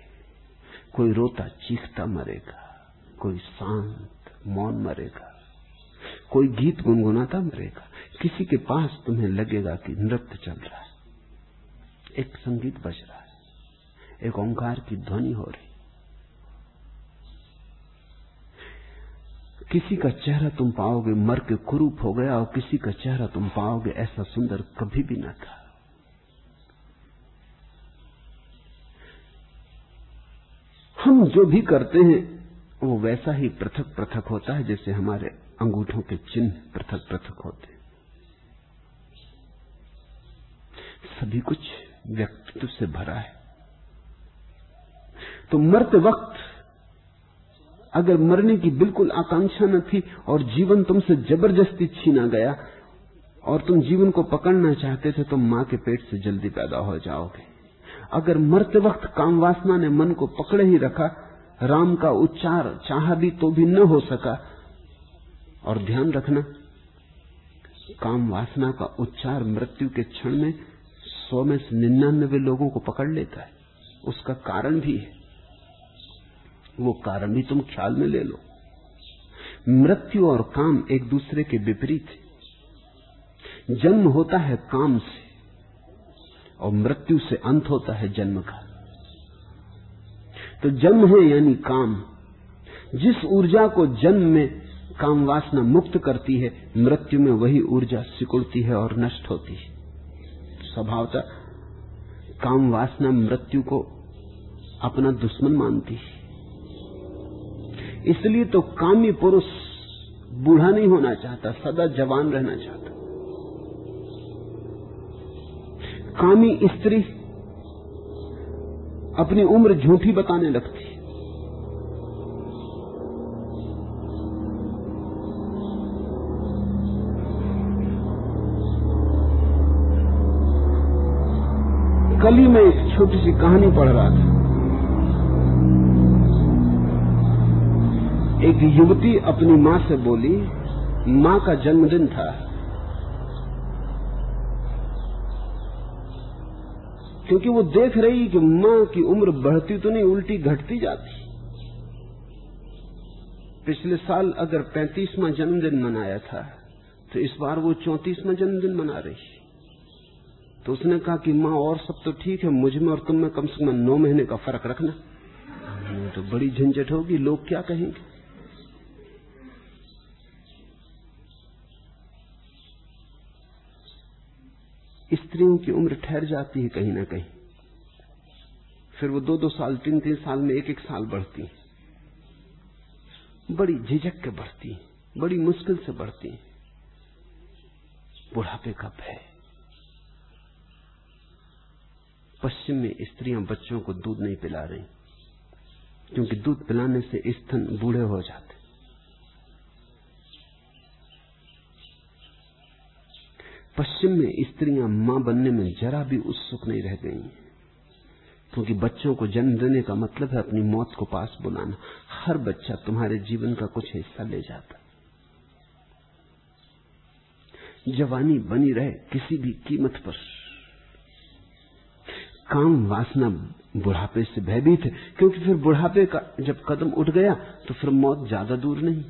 कोई रोता चीखता मरेगा, कोई शांत मौन मरेगा। कोई गीत गुनगुनाता मरेगा। किसी के पास तुम्हें लगेगा कि नृत्य चल रहा है। एक संगीत बज रहा है। एक ओंकार की ध्वनि हो रही। किसी का चेहरा तुम पाओगे मर के कुरूप हो गया और किसी का चेहरा तुम पाओगे ऐसा सुंदर कभी भी न था। हम जो भी करते हैं, वो वैसा ही पृथक पृथक होता है जैसे हमारे अंगूठों के चिन्ह पृथक पृथक होते सभी कुछ व्यक्तित्व से भरा है। तो मरते वक्त अगर मरने की बिल्कुल आकांक्षा न थी और जीवन तुमसे ज़बरदस्ती छीना गया और तुम जीवन को पकड़ना चाहते थे तो माँ के पेट से जल्दी पैदा हो जाओगे। अगर मरते वक्त काम वासना ने मन को पकड़े ही रखा, राम का उच्चार चाह भी तो भी न हो सका और ध्यान रखना, काम वासना का उच्चार मृत्यु के क्षण में सौ में से निन्यानबे लोगों को पकड़ लेता है। उसका कारण भी है। वो कारण भी तुम ख्याल में ले लो। मृत्यु और काम एक दूसरे के विपरीत है। जन्म होता है काम से और मृत्यु से अंत होता है जन्म का। तो जन्म है यानी काम। जिस ऊर्जा को जन्म में काम वासना मुक्त करती है, मृत्यु में वही ऊर्जा सिकुड़ती है और नष्ट होती है। स्वभावता काम वासना मृत्यु को अपना दुश्मन मानती है। इसलिए तो कामी पुरुष बूढ़ा नहीं होना चाहता, सदा जवान रहना चाहता। कामी स्त्री अपनी उम्र झूठी बताने लगती ही मैं एक छोटी सी कहानी पढ़ रहा था। एक युवती अपनी माँ से बोली, माँ का जन्मदिन था। क्योंकि वो देख रही कि माँ की उम्र बढ़ती तो नहीं, उल्टी घटती जाती। पिछले साल अगर पैंतीसवां जन्मदिन मनाया था तो इस बार वो चौतीसवां जन्मदिन मना रही तो उसने कहा कि माँ, और सब तो ठीक है, मुझमें और तुम में कम से कम नौ महीने का फ़र्क रखना। तो बड़ी झंझट होगी, लोग क्या कहेंगे? स्त्रियों की उम्र ठहर जाती है कहीं ना कहीं। फिर वो दो दो साल, तीन तीन साल में एक एक साल बढ़ती बड़ी झिझक के बढ़ती बड़ी मुश्किल से बढ़ती बुढ़ापे का भय। पश्चिम में स्त्रियाँ बच्चों को दूध नहीं पिला रही, क्योंकि दूध पिलाने से स्तन बूढ़े हो जाते। पश्चिम में स्त्रियाँ माँ बनने में जरा भी उत्सुक नहीं रह गई, क्योंकि बच्चों को जन्म देने का मतलब है अपनी मौत को पास बुलाना। हर बच्चा तुम्हारे जीवन का कुछ हिस्सा ले जाता। जवानी बनी रहे किसी भी कीमत पर। काम वासना बुढ़ापे से भयभीत है, क्योंकि फिर बुढ़ापे का जब कदम उठ गया तो फिर मौत ज़्यादा दूर नहीं।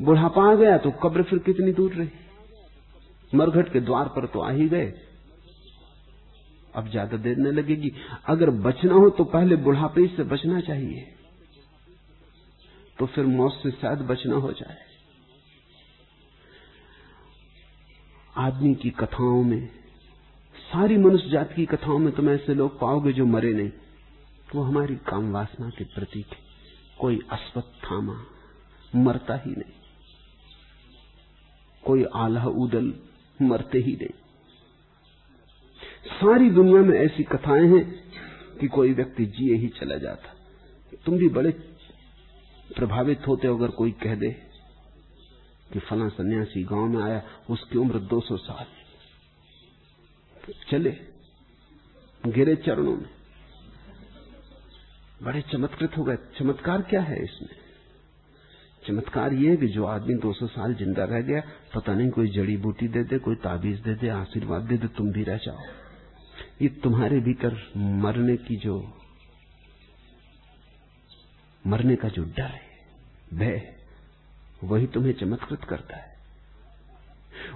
बुढ़ापा आ गया तो कब्र फिर कितनी दूर रही? मरघट के द्वार पर तो आ ही गए। अब ज़्यादा देर न लगेगी। अगर बचना हो तो पहले बुढ़ापे से बचना चाहिए। तो फिर मौत से शायद बचना हो जाए। आदमी की कथाओं में सारी मनुष्य जाति की कथाओं में तुम ऐसे लोग पाओगे जो मरे नहीं। वो हमारी काम वासना के प्रतीक है। कोई अश्वत्थामा मरता ही नहीं। कोई आल्हा उदल मरते ही नहीं। सारी दुनिया में ऐसी कथाएँ हैं कि कोई व्यक्ति जिए ही चला जाता। तुम भी बड़े प्रभावित होते हो अगर कोई कह दे कि फला सन्यासी गाँव में आया, उसकी उम्र 200 साल। चले, गिरे चरणों में। बड़े चमत्कृत हो गए। चमत्कार क्या है इसमें? चमत्कार ये कि जो आदमी 200 साल ज़िंदा रह गया, पता नहीं कोई जड़ी बूटी दे दे, कोई ताबीज दे दे, आशीर्वाद दे दे, तुम भी रह जाओ। ये तुम्हारे भीतर मरने की जो, मरने का जो डर है, भय, वही तुम्हें चमत्कृत करता है।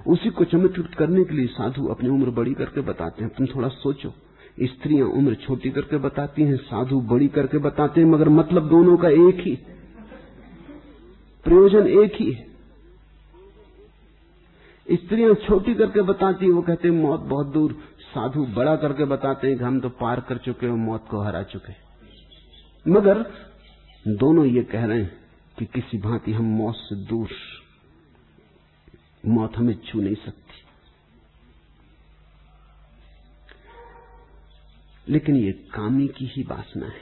उसी को चमत्कृत करने के लिए साधु अपनी उम्र बड़ी करके बताते हैं। तुम थोड़ा सोचो। स्त्रियाँ उम्र छोटी करके बताती हैं, साधु बड़ी करके बताते हैं, मगर मतलब दोनों का एक ही। प्रयोजन एक ही है। स्त्रियाँ छोटी करके बताती वो कहते हैं, मौत बहुत दूर। साधु बड़ा करके बताते हैं कि हम तो पार कर चुके हैं मौत को हरा चुके मगर दोनों ये कह रहे हैं कि किसी भांति हम मौत से दूर मौत हमें छू नहीं सकती। लेकिन ये कामी की ही वासना है।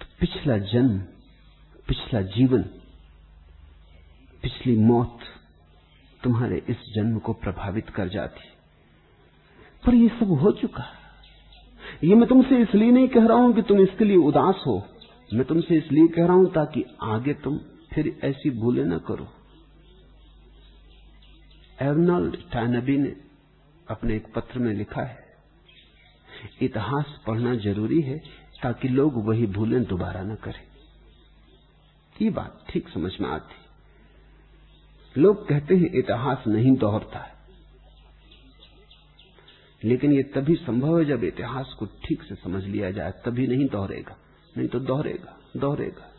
तो पिछला जन्म, पिछला जीवन, पिछली मौत तुम्हारे इस जन्म को प्रभावित कर जाती। पर ये सब हो चुका। ये मैं तुमसे इसलिए नहीं कह रहा हूँ कि तुम इसके लिए उदास हो। मैं तुमसे इसलिए कह रहा हूँ ताकि आगे तुम फिर ऐसी भूलें न करो। एर्नल्ड टैनबी ने अपने एक पत्र में लिखा है, इतिहास पढ़ना ज़रूरी है ताकि लोग वही भूलें दोबारा न करें। ये बात ठीक समझ में आती। लोग कहते हैं इतिहास नहीं दोहरता है। लेकिन ये तभी संभव है जब इतिहास को ठीक से समझ लिया जाए, तभी नहीं दोहरेगा। नहीं तो दोहरेगा दोहरेगा।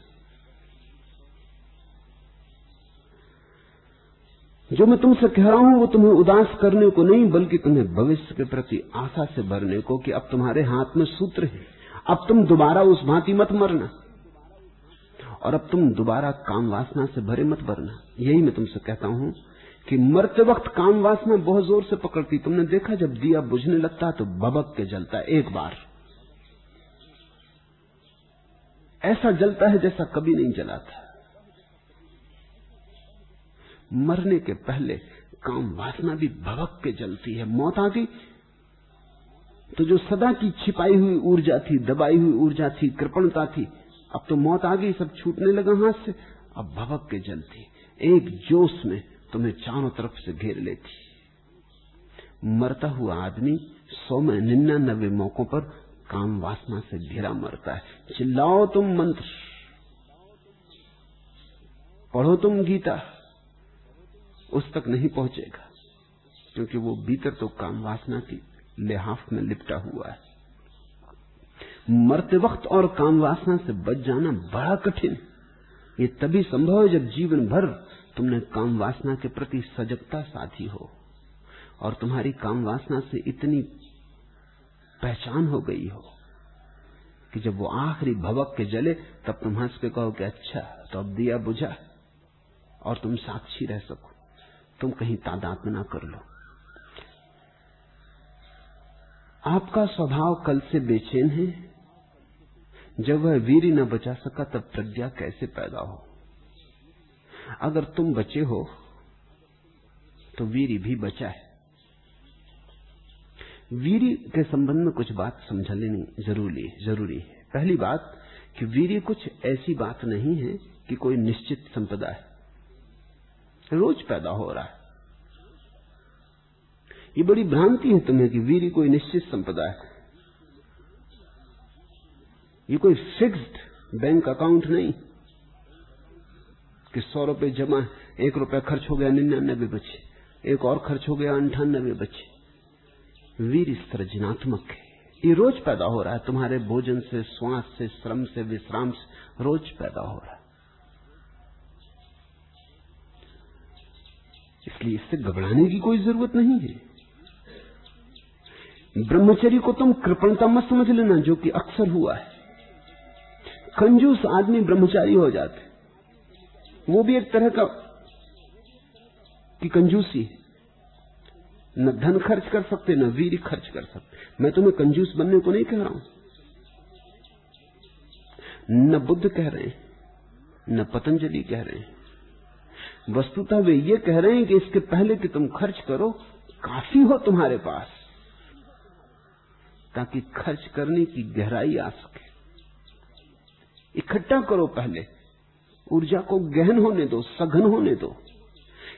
जो मैं तुमसे कह रहा हूँ, वो तुम्हें उदास करने को नहीं, बल्कि तुम्हें भविष्य के प्रति आशा से भरने को कि अब तुम्हारे हाथ में सूत्र है। अब तुम दोबारा उस भांति मत मरना। और अब तुम दोबारा काम वासना से भरे मत भरना यही मैं तुमसे कहता हूँ कि मरते वक्त काम वासना बहुत ज़ोर से पकड़ती। तुमने देखा जब दिया बुझने लगता तो बबक के जलता एक बार। ऐसा जलता है जैसा कभी नहीं जला था। मरने के पहले काम वासना भी भवक के जलती है, मौत आ गई तो जो सदा की छिपाई हुई ऊर्जा थी, दबाई हुई ऊर्जा थी, कृपणता थी, अब तो मौत आ गई, सब छूटने लगा हाथ से, अब भवक के जलती। एक जोश में तुम्हें चारों तरफ़ से घेर लेती। मरता हुआ आदमी सौ में निन्यानबे मौकों पर काम वासना से घिरा मरता है। चिल्लाओ तुम मंत्र। पढ़ो तुम गीता। उस तक नहीं पहुंचेगा, क्योंकि वो भीतर तो काम वासना की लिहाफ में लिपटा हुआ है। मरते वक्त और काम वासना से बच जाना बड़ा कठिन। ये तभी संभव है जब जीवन भर तुमने काम वासना के प्रति सजगता साधी हो, और तुम्हारी काम वासना से इतनी पहचान हो गई हो कि जब वो आखिरी भवक के जले, तब तुम हंस के कहो कि अच्छा तो अब दिया बुझा, और तुम साक्षी रह सको। तुम कहीं तादाद में ना कर लो। आपका स्वभाव कल से बेचैन है। जब वह वीर न बचा सका, तब प्रज्ञा कैसे पैदा हो? अगर तुम बचे हो तो वीरी भी बचा है। वीरी के संबंध में कुछ बात समझ लेनी ज़रूरी ज़रूरी है। पहली बात कि वीरी कुछ ऐसी बात नहीं है कि कोई निश्चित संपदा है। रोज पैदा हो रहा है। ये बड़ी भ्रांति है तुम्हें कि वीरी कोई निश्चित संपदा है। ये कोई फिक्स्ड बैंक अकाउंट नहीं। कि सौ रुपए जमा एक रुपया खर्च हो गया निन्यानबे बचे एक और खर्च हो गया अंठानबे बचे वीर सृजनात्मक है। ये रोज पैदा हो रहा है। तुम्हारे भोजन से श्वास से, श्रम से, विश्राम से रोज पैदा हो रहा है। इसलिए इससे घबराने की कोई ज़रूरत नहीं है। ब्रह्मचर्य को तुम कृपणता मत समझ लेना, जो कि अक्सर हुआ है। कंजूस आदमी ब्रह्मचारी हो जाते वो भी एक तरह का की कंजूसी है। न धन खर्च कर सकते, न वीर खर्च कर सकते। मैं तुम्हें कंजूस बनने को नहीं कह रहा हूँ। न बुद्ध कह रहे हैं, न पतंजलि कह रहे हैं। वस्तुतः वे ये कह रहे हैं कि इसके पहले कि तुम खर्च करो, काफ़ी हो तुम्हारे पास, ताकि खर्च करने की गहराई आ सके। इकट्ठा करो पहले। ऊर्जा को गहन होने दो, सघन होने दो,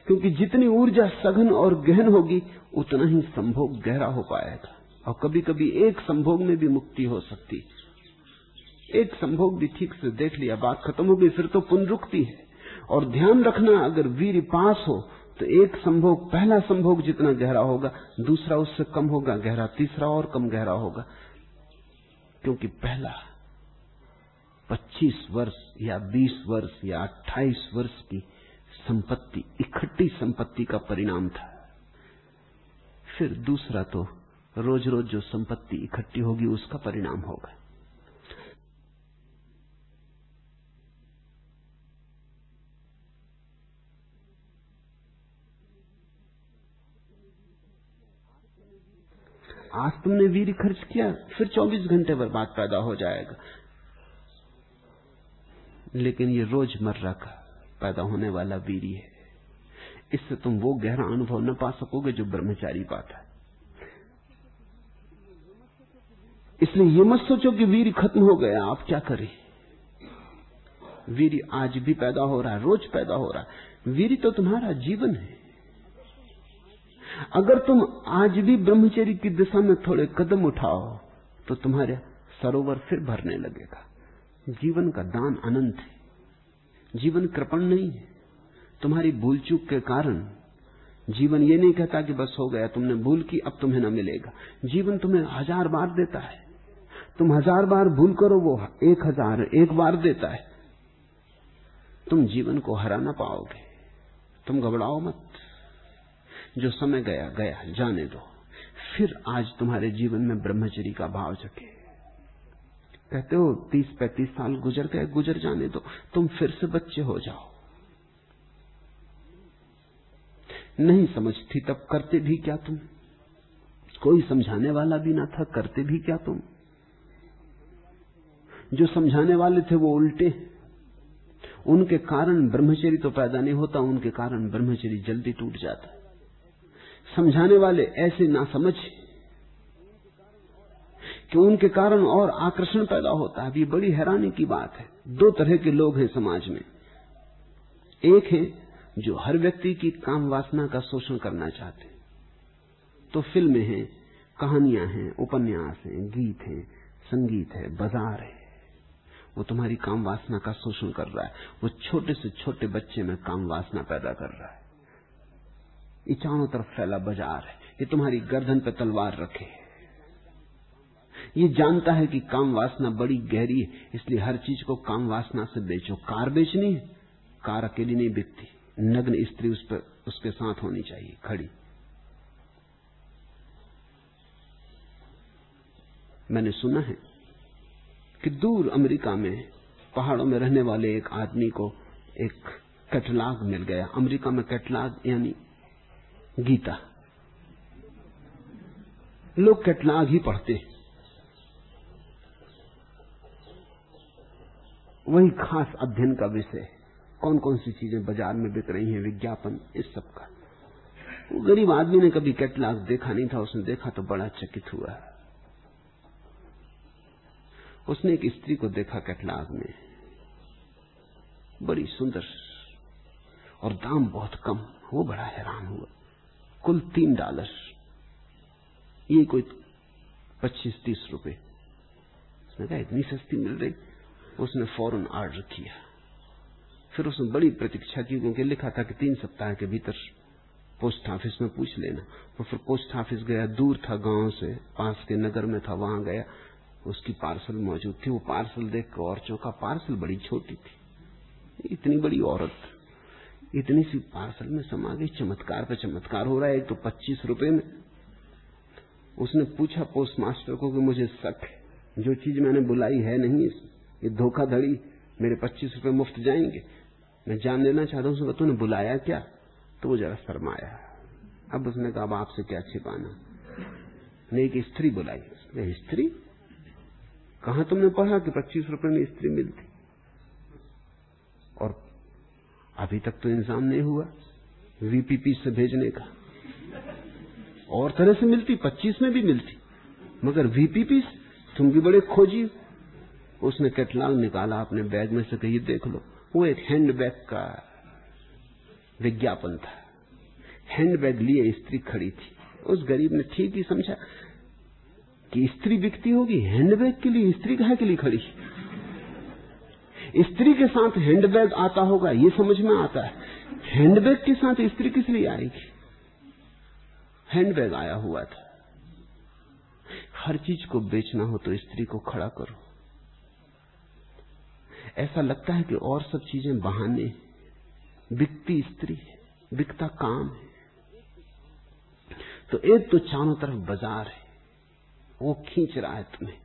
क्योंकि जितनी ऊर्जा सघन और गहन होगी, उतना ही संभोग गहरा हो पाएगा। और कभी कभी एक संभोग में भी मुक्ति हो सकती। एक संभोग भी ठीक से देख लिया, बात खत्म हो गई, फिर तो पुनरुक्ति है। और ध्यान रखना, अगर वीर पास हो तो एक संभोग, पहला संभोग जितना गहरा होगा, दूसरा उससे कम होगा, गहरा तीसरा और कम गहरा होगा। क्योंकि पहला 25 वर्ष या 20 वर्ष या 28 वर्ष की संपत्ति, इकट्ठी संपत्ति का परिणाम था। फिर दूसरा तो रोज रोज जो संपत्ति इकट्ठी होगी, उसका परिणाम होगा। आज तुमने वीर खर्च किया, फिर 24 घंटे बर्बाद पैदा हो जाएगा। लेकिन ये रोज़मर्रा का पैदा होने वाला वीरी है इससे तुम वो गहरा अनुभव न पा सकोगे जो ब्रह्मचारी पाता है। इसलिए ये मत सोचो कि वीर खत्म हो गया, आप क्या करें? वीर आज भी पैदा हो रहा है, रोज पैदा हो रहा है। वीर तो तुम्हारा जीवन है। अगर तुम आज भी ब्रह्मचर्य की दिशा में थोड़े कदम उठाओ तो तुम्हारे सरोवर फिर भरने लगेगा। जीवन का दान अनंत है। जीवन कृपण नहीं है। तुम्हारी भूल चूक के कारण जीवन ये नहीं कहता कि बस हो गया, तुमने भूल की, अब तुम्हें ना मिलेगा। जीवन तुम्हें हज़ार बार देता है। तुम हज़ार बार भूल करो, वो एक हज़ार एक बार देता है। तुम जीवन को हरा ना पाओगे। तुम घबराओ मत। जो समय गया गया, जाने दो। फिर आज तुम्हारे जीवन में ब्रह्मचरी का भाव जगे। कहते हो, तीस पैंतीस साल गुजर गए, गुजर जाने दो, तुम फिर से बच्चे हो जाओ। नहीं समझती तब करते भी क्या तुम? कोई समझाने वाला भी ना था, करते भी क्या तुम? जो समझाने वाले थे वो उल्टे उनके कारण ब्रह्मचरी तो पैदा नहीं होता, उनके कारण ब्रह्मचरी जल्दी टूट जाता है। समझाने वाले ऐसे ना समझ कि उनके कारण और आकर्षण पैदा होता है। ये बड़ी हैरानी की बात है। दो तरह के लोग हैं समाज में। एक है जो हर व्यक्ति की काम वासना का शोषण करना चाहते तो फ़िल्में हैं, कहानियाँ हैं, उपन्यास हैं, गीत हैं, संगीत है, बाज़ार है। वो तुम्हारी काम वासना का शोषण कर रहा है। वो छोटे से छोटे बच्चे में काम वासना पैदा कर रहा है। ये चारों तरफ़ फैला बाज़ार है। ये तुम्हारी गर्दन पर तलवार रखे ये जानता है कि काम वासना बड़ी गहरी है, इसलिए हर चीज़ को काम वासना से बेचो। कार बेचनी है, कार अकेली नहीं बिकती। नग्न स्त्री उस पर, उसके साथ होनी चाहिए, खड़ी। मैंने सुना है कि दूर अमेरिका में पहाड़ों में रहने वाले एक आदमी को एक कैटलाग मिल गया। अमेरिका में कैटलाग यानी गीता। लोग कैटलाग ही पढ़ते वही खास अध्ययन का विषय कौन कौन सी चीज़ें बाज़ार में बिक रही हैं, विज्ञापन, इस सब का। गरीब आदमी ने कभी कैटलाग देखा नहीं था, उसने देखा तो बड़ा चकित हुआ। उसने एक स्त्री को देखा कैटलाग में। बड़ी सुंदर और दाम बहुत कम, वो बड़ा हैरान हुआ। कुल तीन डॉलर ये कोई पच्चीस तीस रुपए। उसने कहा, इतनी सस्ती मिल रही। उसने फ़ौरन ऑर्डर किया। फिर उसने बड़ी प्रतीक्षा की, क्योंकि लिखा था कि तीन सप्ताह के भीतर पोस्ट ऑफ़िस में पूछ लेना। और फिर पोस्ट ऑफ़िस गया, दूर था गाँव से, पास के नगर में था, वहाँ गया। उसकी पार्सल मौजूद थी। वो पार्सल देख और चौका। पार्सल बड़ी छोटी थी। इतनी बड़ी औरत। इतनी सी पार्सल में समा गई, चमत्कार पे चमत्कार हो रहा है तो पच्चीस रुपए में। उसने पूछा पोस्ट मास्टर को कि मुझे शक है, जो चीज़ मैंने बुलाई है नहीं, ये धोखाधड़ी, मेरे पच्चीस रुपए मुफ़्त जाएँगे। मैं जान लेना चाहता हूँ तूने बुलाया क्या? तो वो जरा शर्माया। अब उसने कहा, अब आपसे क्या छिपाना? ने एक स्त्री बुलाई। स्त्री? कहा तुमने पढ़ा कि पच्चीस रुपए में स्त्री मिलती और अभी तक तो इंतज़ाम नहीं हुआ। वीपीपी से भेजने का। और तरह से मिलती, पच्चीस में भी मिलती। मगर वीपीपी तुम भी बड़े खोजी उसने कैटलॉग निकाला अपने बैग में से कही देख लो, वो एक हैंडबैग का विज्ञापन था। हैंडबैग लिए स्त्री खड़ी थी। उस गरीब ने ठीक ही समझा कि स्त्री बिकती होगी, हैंडबैग के लिए स्त्री कहा के लिए खड़ी? स्त्री के साथ हैंडबैग आता होगा, ये समझ में आता है। हैंडबैग के साथ स्त्री किस लिए आएगी हैंडबैग आया हुआ था। हर चीज़ को बेचना हो तो स्त्री को खड़ा करो। ऐसा लगता है कि और सब चीज़ें बहाने बिकती स्त्री है, बिकता काम है। तो एक तो चारों तरफ़ बाज़ार है, वो खींच रहा है तुम्हें।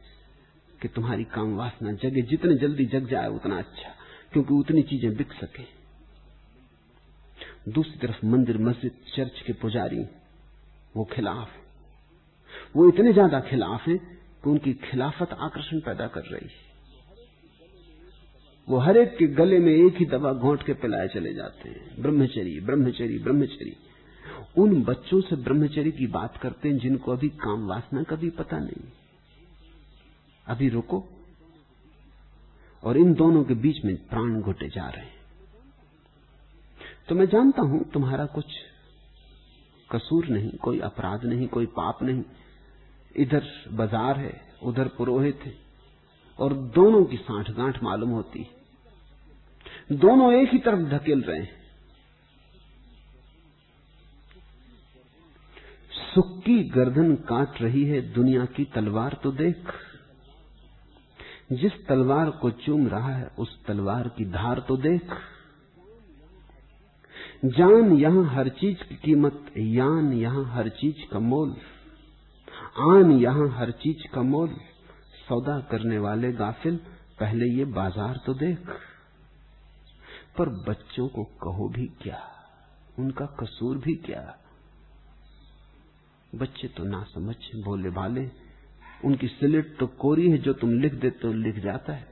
कि तुम्हारी काम वासना जगे, जितने जल्दी जग जाए उतना अच्छा क्योंकि उतनी चीज़ें बिक सके। दूसरी तरफ़ मंदिर, मस्जिद, चर्च के पुजारी, वो खिलाफ वो इतने ज़्यादा खिलाफ हैं कि उनकी खिलाफत आकर्षण पैदा कर रही है। वो हर एक के गले में एक ही दवा घोंट के पिलाए चले जाते हैं। ब्रह्मचरी ब्रह्मचरी ब्रह्मचरी। उन बच्चों से ब्रह्मचरी की बात करते हैं जिनको अभी काम वासना का भी पता नहीं। अभी रुको। और इन दोनों के बीच में प्राण घुटे जा रहे हैं। तो मैं जानता हूँ तुम्हारा कुछ कसूर नहीं, कोई अपराध नहीं, कोई पाप नहीं। इधर बाज़ार है, उधर पुरोहित है, और दोनों की साठ गांठ मालूम होती दोनों एक ही तरफ़ धकेल रहे हैं। सुख की गर्दन काट रही है, दुनिया की तलवार तो देख। जिस तलवार को चूम रहा है, उस तलवार की धार तो देख। जान यहाँ हर चीज़ की कीमत, यान यहाँ हर चीज़ का मोल। आन यहाँ हर चीज़ का मोल। सौदा करने वाले गाफिल, पहले ये बाज़ार तो देख। पर बच्चों को कहो भी क्या? उनका कसूर भी क्या? बच्चे तो ना समझ भोले भाले। उनकी सिलेट तो कोरी है, जो तुम लिख देते हो, लिख जाता है।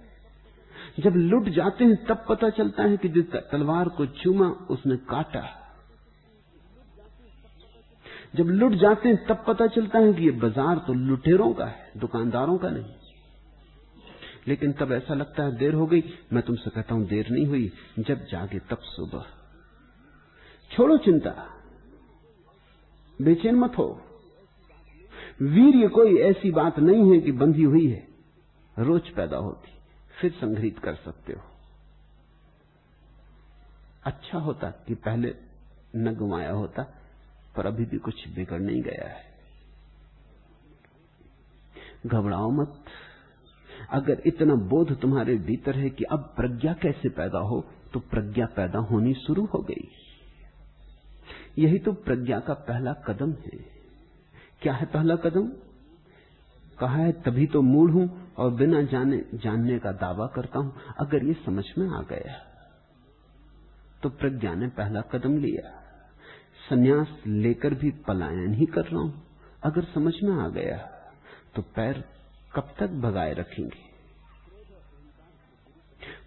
जब लुट जाते हैं, तब पता चलता है कि जिस तलवार को चूमा, उसने काटा। जब लुट जाते हैं, तब पता चलता है कि ये बाज़ार तो लुटेरों का है, दुकानदारों का नहीं। लेकिन तब ऐसा लगता है, देर हो गई, मैं तुमसे कहता हूँ, देर नहीं हुई, जब जागे तब सुबह। छोड़ो चिंता, बेचैन मत हो। वीर कोई ऐसी बात नहीं है कि बंधी हुई है। रोज पैदा होती, फिर संग्रहित कर सकते हो। अच्छा होता कि पहले न गुमाया होता, पर अभी भी कुछ बिगड़ नहीं गया है। घबराओ मत। अगर इतना बोध तुम्हारे भीतर है कि अब प्रज्ञा कैसे पैदा हो तो प्रज्ञा पैदा होनी शुरू हो गई। यही तो प्रज्ञा का पहला कदम है। क्या है पहला कदम? कहा है, तभी तो मूड हूँ और बिना जाने, जानने का दावा करता हूँ। अगर ये समझ में आ गया तो प्रज्ञा ने पहला कदम लिया। सन्यास लेकर भी पलायन ही कर रहा हूँ। अगर समझ में आ गया तो पैर कब तक भगाए रखेंगे?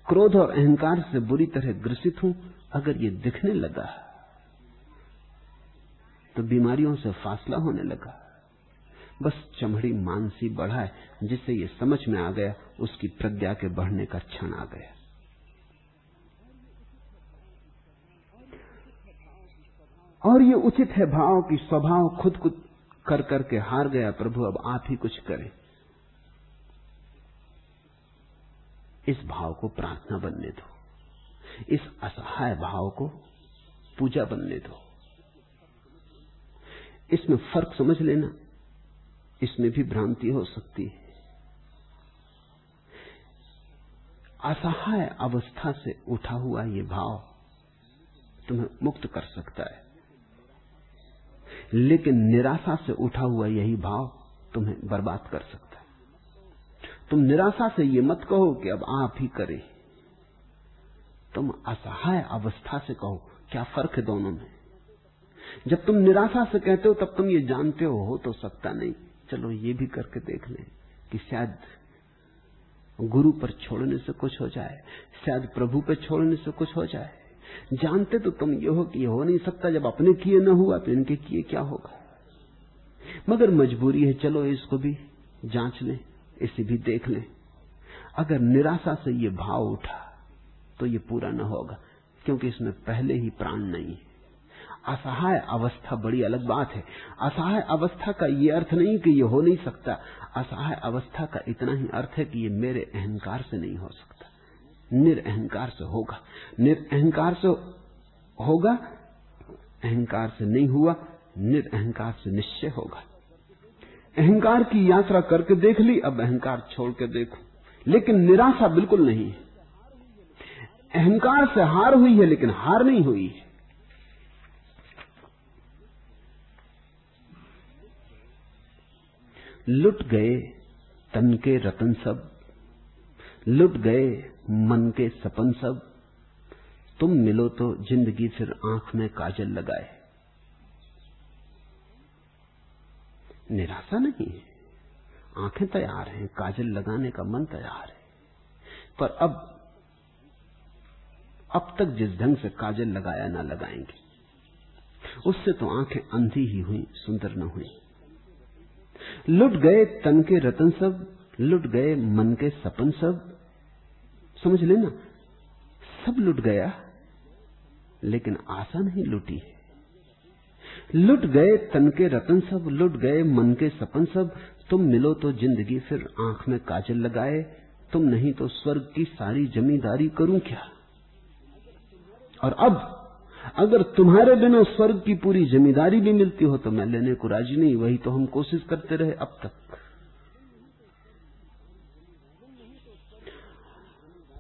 क्रोध और अहंकार से बुरी तरह ग्रसित हूँ। अगर ये दिखने लगा तो बीमारियों से फासला होने लगा। बस चमड़ी मानसी बढ़ाए जिससे ये समझ में आ गया, उसकी प्रज्ञा के बढ़ने का क्षण आ गया। और ये उचित है, भाव की स्वभाव खुद खुद कर करके हार गया, प्रभु, अब आप ही कुछ करें। इस भाव को प्रार्थना बनने दो। इस असहाय भाव को पूजा बनने दो। इसमें फ़र्क समझ लेना। इसमें भी भ्रांति हो सकती है। असहाय अवस्था से उठा हुआ ये भाव तुम्हें मुक्त कर सकता है। लेकिन निराशा से उठा हुआ यही भाव तुम्हें बर्बाद कर सकता है। तुम निराशा से ये मत कहो कि अब आप ही करें। तुम असहाय अवस्था से कहो, क्या फ़र्क है दोनों में? जब तुम निराशा से कहते हो, तब तुम ये जानते हो हो तो सकता नहीं। चलो ये भी करके देख लें कि शायद गुरु पर छोड़ने से कुछ हो जाए, शायद प्रभु पर छोड़ने से कुछ हो जाए। जानते तो तुम ये हो कि हो नहीं सकता, जब अपने किए न हुआ तो इनके किए क्या होगा? मगर मजबूरी है, चलो इसको भी जाँच लें, इसे भी देख लें। अगर निराशा से ये भाव उठा तो ये पूरा न होगा, क्योंकि इसमें पहले ही प्राण नहीं है। असहाय अवस्था बड़ी अलग बात है। असहाय अवस्था का ये अर्थ नहीं कि ये हो नहीं सकता। असहाय अवस्था का इतना ही अर्थ है कि ये मेरे अहंकार से नहीं हो सकता। निरअहकार से होगा। निरअहकार से होगा, अहंकार से नहीं हुआ, निरअहकार से निश्चय होगा। अहंकार की यात्रा करके देख ली, अब अहंकार छोड़ के देखो। लेकिन निराशा बिल्कुल नहीं है। अहंकार से हार हुई है, लेकिन हार नहीं हुई है। लुट गए तन के रतन सब, लुट गए मन के सपन सब। तुम मिलो तो ज़िंदगी फिर आँख में काजल लगाए। निराशा नहीं है। आँखें तैयार हैं, काजल लगाने का मन तैयार है। पर अब अब तक जिस ढंग से काजल लगाया ना लगाएँगे, उससे तो आँखें अंधी ही हुई, सुंदर न हुई। लुट गए तन के रतन सब, लुट गए मन के सपन सब। समझ लेना सब लुट गया, लेकिन आशा नहीं लुटी। है लुट गए तन के रतन सब, लुट गए मन के सपन सब। तुम मिलो तो ज़िंदगी फिर आँख में काजल लगाए। तुम नहीं तो स्वर्ग की सारी जमींदारी करूँ क्या? और अब अगर तुम्हारे बिना स्वर्ग की पूरी जमींदारी भी मिलती हो तो मैं लेने को राज़ी नहीं, वही तो हम कोशिश करते रहे अब तक।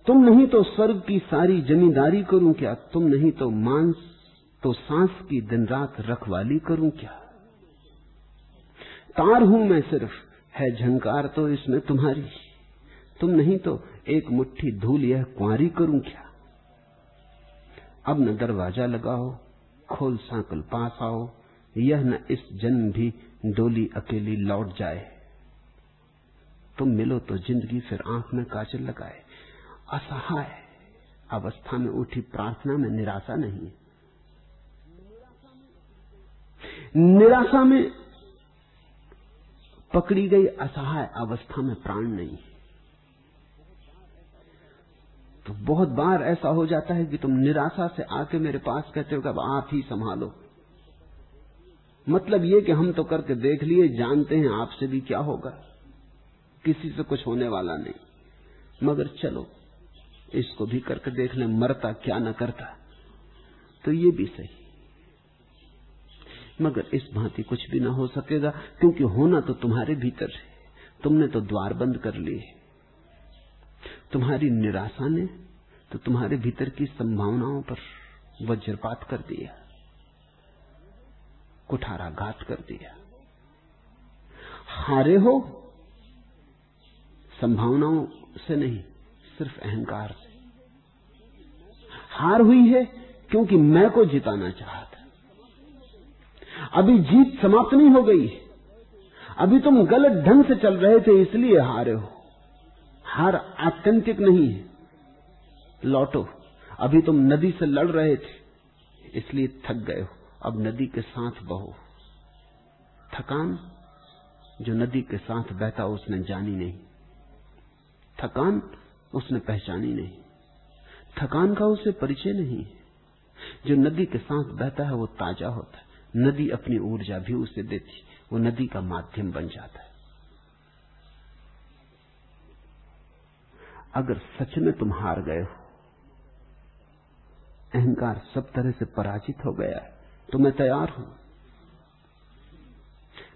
तुम नहीं तो स्वर्ग की सारी जमींदारी करूँ क्या? तुम नहीं तो मांस तो सांस की दिन रात रखवाली करूँ क्या? तार हूँ मैं सिर्फ़, है झंकार तो इसमें तुम्हारी। तुम नहीं तो एक मुट्ठी धूल यह कुआरी करूँ क्या? अब न दरवाज़ा लगाओ, खोल सांकल पास आओ, यह न इस जन्म भी डोली अकेली लौट जाए। तुम मिलो तो ज़िंदगी फिर आँख में काजल लगाए। असहाय, अवस्था में उठी प्रार्थना में निराशा नहीं। निराशा में पकड़ी गई असहाय अवस्था में प्राण नहीं। तो बहुत बार ऐसा हो जाता है कि तुम निराशा से आके मेरे पास कहते हो कि अब आप ही संभालो। मतलब ये कि हम तो करके देख लिए, जानते हैं आपसे भी क्या होगा। किसी से कुछ होने वाला नहीं। मगर चलो, इसको भी करके देख ले, मरता क्या न करता। तो ये भी सही। मगर इस भांति कुछ भी ना हो सकेगा, क्योंकि होना तो तुम्हारे भीतर है। तुमने तो द्वार बंद कर लिए। तुम्हारी निराशा ने तो तुम्हारे भीतर की संभावनाओं पर वज्रपात कर दिया, कुठाराघात कर दिया। हारे हो, संभावनाओं से नहीं, सिर्फ़ अहंकार से। हार हुई है क्योंकि मैं को जिताना चाहता अभी जीत समाप्त नहीं हो गई। अभी तुम गलत ढंग से चल रहे थे, इसलिए हारे हो। हार आत्यंतिक नहीं है। लौटो। अभी तुम नदी से लड़ रहे थे, इसलिए थक गए हो। अब नदी के साथ बहो। थकान जो नदी के साथ बहता उसने जानी नहीं। थकान उसने पहचानी नहीं। थकान का उसे परिचय नहीं जो नदी के साथ बहता है, वो ताज़ा होता है। नदी अपनी ऊर्जा भी उसे देती वो नदी का माध्यम बन जाता है। अगर सच में तुम हार गए हो, अहंकार सब तरह से पराजित हो गया तो मैं तैयार हूँ।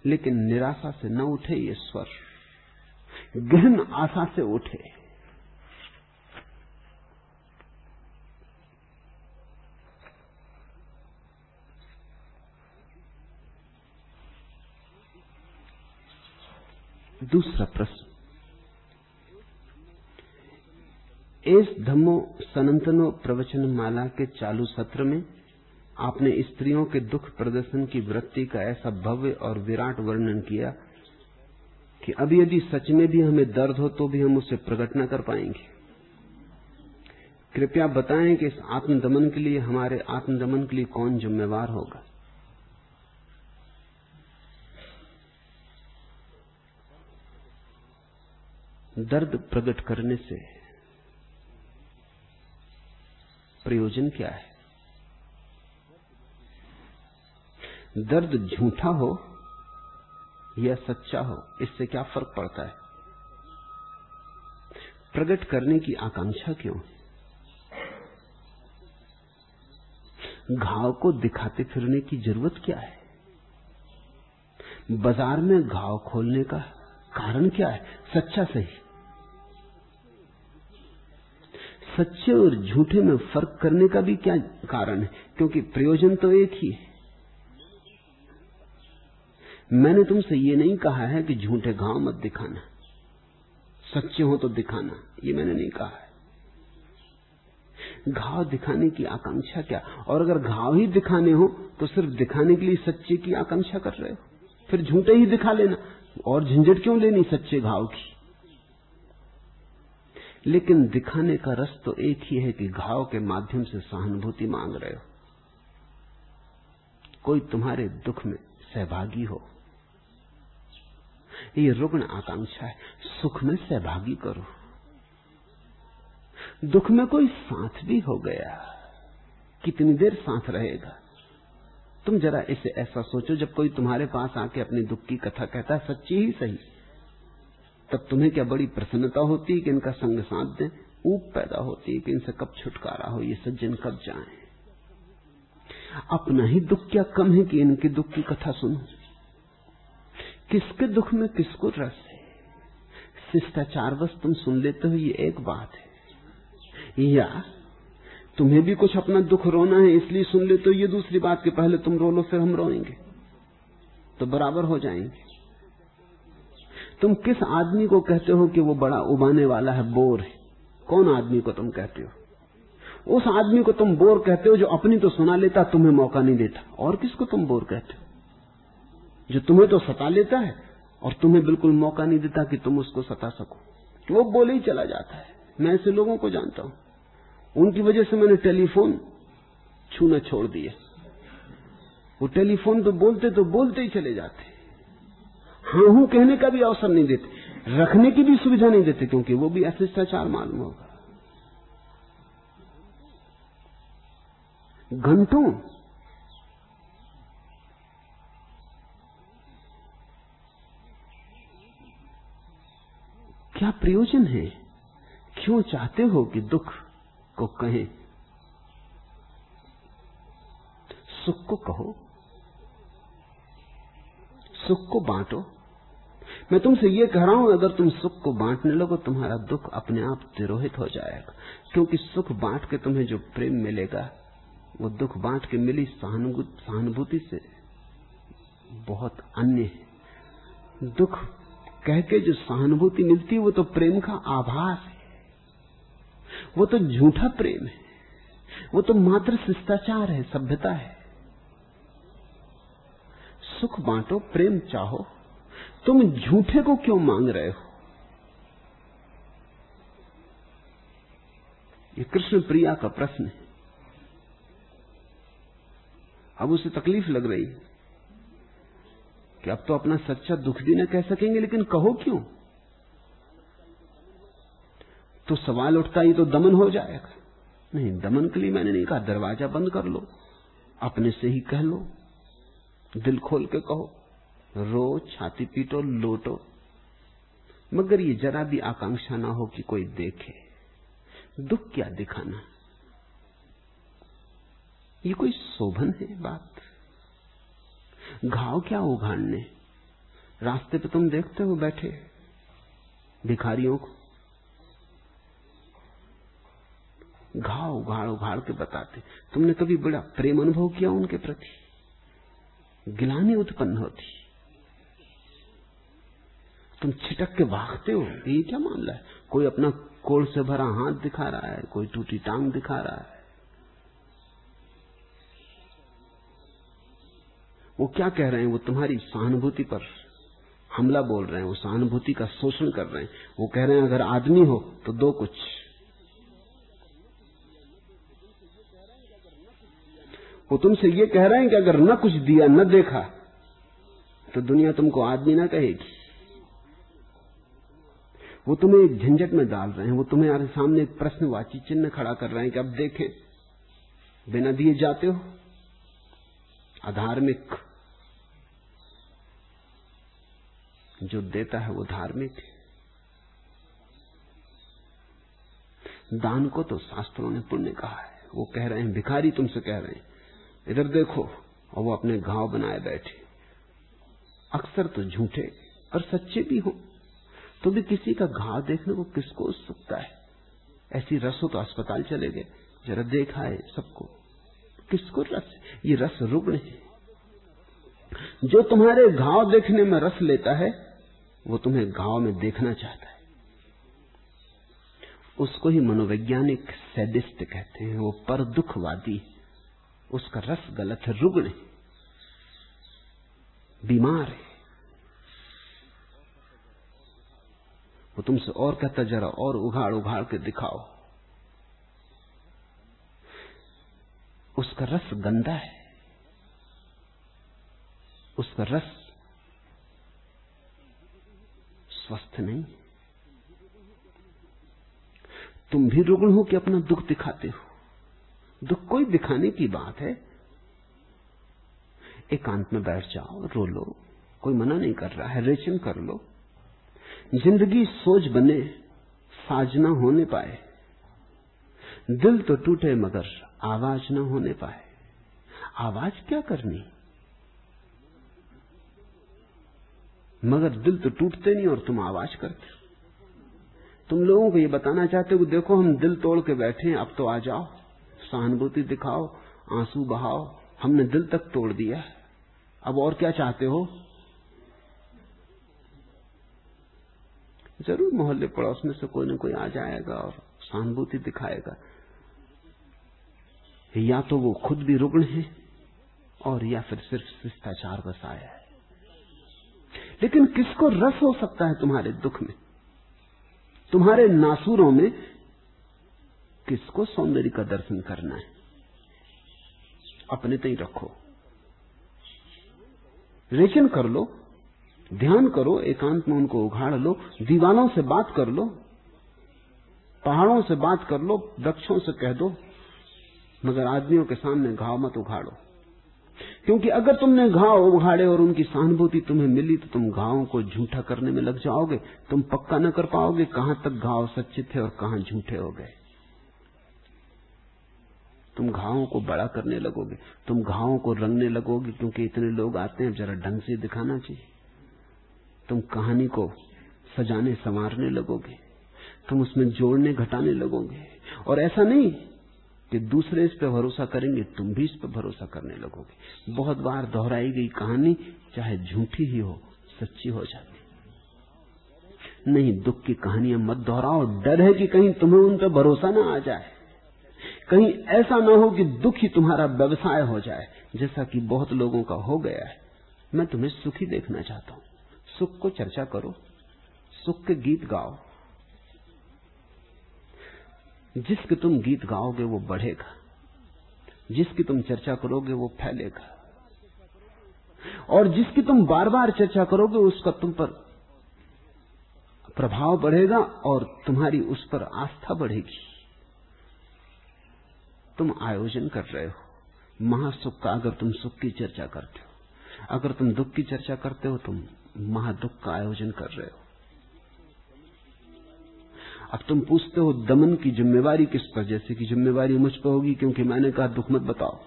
लेकिन निराशा से न उठे ये स्वर, गहन आशा से उठे। दूसरा प्रश्न एस धम्मो सनंतनो प्रवचन माला के चालू सत्र में आपने स्त्रियों के दुख प्रदर्शन की वृत्ति का ऐसा भव्य और विराट वर्णन किया कि अभी यदि सच में भी हमें दर्द हो तो भी हम उसे प्रकट न कर पाएँगे। कृपया बताएँ कि इस आत्मदमन के लिए, हमारे आत्मदमन के लिए कौन जिम्मेवार होगा? दर्द प्रकट करने से प्रयोजन क्या है? दर्द झूठा हो या सच्चा हो, इससे क्या फ़र्क पड़ता है? प्रकट करने की आकांक्षा क्यों? घाव को दिखाते फिरने की ज़रूरत क्या है? बाज़ार में घाव खोलने का कारण क्या है? सच्चा सही। सच्चे और झूठे में फ़र्क करने का भी क्या कारण है? क्योंकि प्रयोजन तो एक ही है। मैंने तुमसे ये नहीं कहा है कि झूठे घाव मत दिखाना। सच्चे हो तो दिखाना, ये मैंने नहीं कहा है। घाव दिखाने की आकांक्षा क्या? और अगर घाव ही दिखाने हो तो सिर्फ़ दिखाने के लिए सच्चे की आकांक्षा कर रहे हो? फिर झूठे ही दिखा लेना। और झंझट क्यों लेनी सच्चे घाव की? लेकिन दिखाने का रस तो एक ही है कि घाव के माध्यम से सहानुभूति मांग रहे हो। कोई तुम्हारे दुख में सहभागी हो। ये रुग्ण आकांक्षा है, सुख में सहभागी करो। दुख में कोई साथ भी हो गया। कितनी देर साथ रहेगा? तुम जरा इसे ऐसा सोचो जब कोई तुम्हारे पास आके अपने दुख की कथा कहता है, सच्ची ही सही। तब तुम्हें क्या बड़ी प्रसन्नता होती है कि इनका संग साथ दें? ऊप पैदा होती है कि इनसे कब छुटकारा हो? ये सज्जन कब जाए? अपना ही दुख क्या कम है कि इनके दुख की कथा सुनो? किसके दुख में किसको रस है? शिष्टाचार बस तुम सुन लेते हो, ये एक बात है। या तुम्हें भी कुछ अपना दुख रोना है, इसलिए सुन ले तो ये दूसरी बात कि पहले तुम रो लो, फिर हम रोएँगे। तो बराबर हो जाएँगे। तुम किस आदमी को कहते हो कि वो बड़ा उबाने वाला है? बोर है। कौन आदमी को तुम कहते हो? उस आदमी को तुम बोर कहते हो जो अपनी तो सुना लेता, तुम्हें मौका नहीं देता। और किसको तुम बोर कहते हो? जो तुम्हें तो सता लेता है और तुम्हें बिल्कुल मौका नहीं देता कि तुम उसको सता सको। वो बोले ही चला जाता है। मैं ऐसे लोगों को जानता हूँ। उनकी वजह से मैंने टेलीफोन छूना छोड़ दिया। वो टेलीफोन तो बोलते तो बोलते ही चले जाते। हाँ हूँ कहने का भी अवसर नहीं देते, रखने की भी सुविधा नहीं देते, क्योंकि वो भी अशिष्टाचार मालूम होगा। घंटों क्या प्रयोजन है? क्यों चाहते हो कि दुख को कहें? सुख को कहो, सुख को बांटो। मैं तुमसे ये कह रहा हूँ, अगर तुम सुख को बांटने लगो, तुम्हारा दुख अपने आप तिरोहित हो जाएगा। क्योंकि सुख बांट के तुम्हें जो प्रेम मिलेगा, वो दुख बांट के मिली सहानुभूति से बहुत अन्य है। दुख कह के जो सहानुभूति मिलती है, वो तो प्रेम का आभास है। वो तो झूठा प्रेम है। वो तो मात्र शिष्टाचार है, सभ्यता है। सुख बांटो, प्रेम चाहो तुम झूठे को क्यों मांग रहे हो? ये कृष्ण प्रिया का प्रश्न है। अब उसे तकलीफ़ लग रही है। कि अब तो अपना सच्चा दुख भी न कह सकेंगे, लेकिन कहो क्यों? तो सवाल उठता ही तो दमन हो जाएगा। नहीं, दमन के लिए मैंने नहीं कहा, दरवाज़ा बंद कर लो। अपने से ही कह लो। दिल खोल के कहो। रो, छाती पीटो, लोटो। मगर ये जरा भी आकांक्षा ना हो कि कोई देखे। दुख क्या दिखाना? ये कोई शोभन है बात? घाव क्या उघाड़ने? रास्ते पे तुम देखते हो बैठे भिखारियों को। घाव उघाड़ उघाड़ के बताते। तुमने कभी बड़ा प्रेम अनुभव किया उनके प्रति? गिलानी उत्पन्न होती। तुम छिटक के भागते हो। ये क्या मामला है? कोई अपना कोल से भरा हाथ दिखा रहा है, कोई टूटी टांग दिखा रहा है। वो क्या कह रहे हैं? वो तुम्हारी सहानुभूति पर हमला बोल रहे हैं, वो सहानुभूति का शोषण कर रहे हैं। वो कह रहे हैं, अगर आदमी हो तो दो कुछ। वो तुमसे ये कह रहे हैं कि अगर न कुछ दिया, न देखा तो दुनिया तुमको आदमी ना कहेगी। वो तुम्हें एक झंझट में डाल रहे हैं, वो तुम्हें सामने एक प्रश्नवाची चिन्ह खड़ा कर रहे हैं कि अब देखें, बिना दिए जाते हो? अधार्मिक। जो देता है वो धार्मिक दान को तो शास्त्रों ने पुण्य कहा है। वो कह रहे हैं, भिखारी तुमसे कह रहे हैं, इधर देखो, और वो अपने घाव बनाए बैठे। अक्सर तो झूठे और सच्चे भी हो। तो भी किसी का घाव देखने को किसको उत्सुकता है? ऐसी रस हो तो अस्पताल चले गए। जरा देखा है सबको। किसको रस? ये रस रुग्ण है। जो तुम्हारे घाव देखने में रस लेता है, वो तुम्हें घाव में देखना चाहता है। उसको ही मनोवैज्ञानिक सैडिस्ट कहते हैं। वो पर दुखवादी उसका रस गलत है। रुग्ण है। बीमार है। वो तुमसे और कहता जरा और उघाड़ उघाड़ के दिखाओ। उसका रस गंदा है। उसका रस स्वस्थ नहीं। तुम भी रुग्ण हो कि अपना दुख दिखाते हो? दुख कोई दिखाने की बात है। एकांत में बैठ जाओ, रो लो, कोई मना नहीं कर रहा है, रेचन कर लो। ज़िंदगी सोच बने साज ना होने पाए। दिल तो टूटे मगर आवाज़ ना होने पाए। आवाज़ क्या करनी? मगर दिल तो टूटते नहीं और तुम आवाज़ करते तुम लोगों को ये बताना चाहते हो देखो, हम दिल तोड़ के बैठे हैं, अब तो आ जाओ, सहानुभूति दिखाओ, आँसू बहाओ, हमने दिल तक तोड़ दिया अब और क्या चाहते हो? ज़रूर मोहल्ले पड़ोस में से कोई ना कोई आ जाएगा और सहानुभूति दिखाएगा। या तो वो खुद भी रुग्ण है और या फिर सिर्फ़ शिष्टाचार बस आया है। लेकिन किसको रस हो सकता है तुम्हारे दुख में? तुम्हारे नासुरों में किसको सौंदर्य का दर्शन करना है? अपने तो ही रखो। रेचन कर लो ध्यान करो, एकांत में उनको उघाड़ लो, दीवानों से बात कर लो, पहाड़ों से बात कर लो, वृक्षों से कह दो, मगर आदमियों के सामने घाव मत उघाड़ो क्योंकि अगर तुमने घाव उघाड़े और उनकी सहानुभूति तुम्हें मिली तो तुम घावों को झूठा करने में लग जाओगे। तुम पक्का न कर पाओगे कहाँ तक घाव सच्चे थे और कहाँ झूठे हो गए। तुम घावों को बड़ा करने लगोगे, तुम घावों को रंगने लगोगे, क्योंकि इतने लोग आते हैं, जरा ढंग से दिखाना चाहिए। तुम कहानी को सजाने, संवारने लगोगे। तुम उसमें जोड़ने, घटाने लगोगे। और ऐसा नहीं कि दूसरे इस पर भरोसा करेंगे, तुम भी इस पर भरोसा करने लगोगे। बहुत बार दोहराई गई कहानी, चाहे झूठी ही हो, सच्ची हो जाती। नहीं, दुख की कहानियाँ मत दोहराओ। डर है कि कहीं तुम्हें उन पर भरोसा ना आ जाए। कहीं ऐसा ना हो कि दुख ही तुम्हारा व्यवसाय हो जाए। जैसा कि बहुत लोगों का हो गया है। मैं तुम्हें सुखी देखना चाहता हूँ। सुख को चर्चा करो, सुख के गीत गाओ। जिसके तुम गीत गाओगे वो बढ़ेगा। जिसकी तुम चर्चा करोगे वो फैलेगा। और जिसकी तुम बार बार चर्चा करोगे उसका तुम पर प्रभाव बढ़ेगा और तुम्हारी उस पर आस्था बढ़ेगी। तुम आयोजन कर रहे हो। महासुख का अगर तुम सुख की चर्चा करते हो, अगर तुम दुख की चर्चा करते हो, तुम महादुख का आयोजन कर रहे हो। अब तुम पूछते हो दमन की जिम्मेवारी किस पर? जैसे कि जिम्मेवारी मुझ पर होगी क्योंकि मैंने कहा दुख मत बताओ।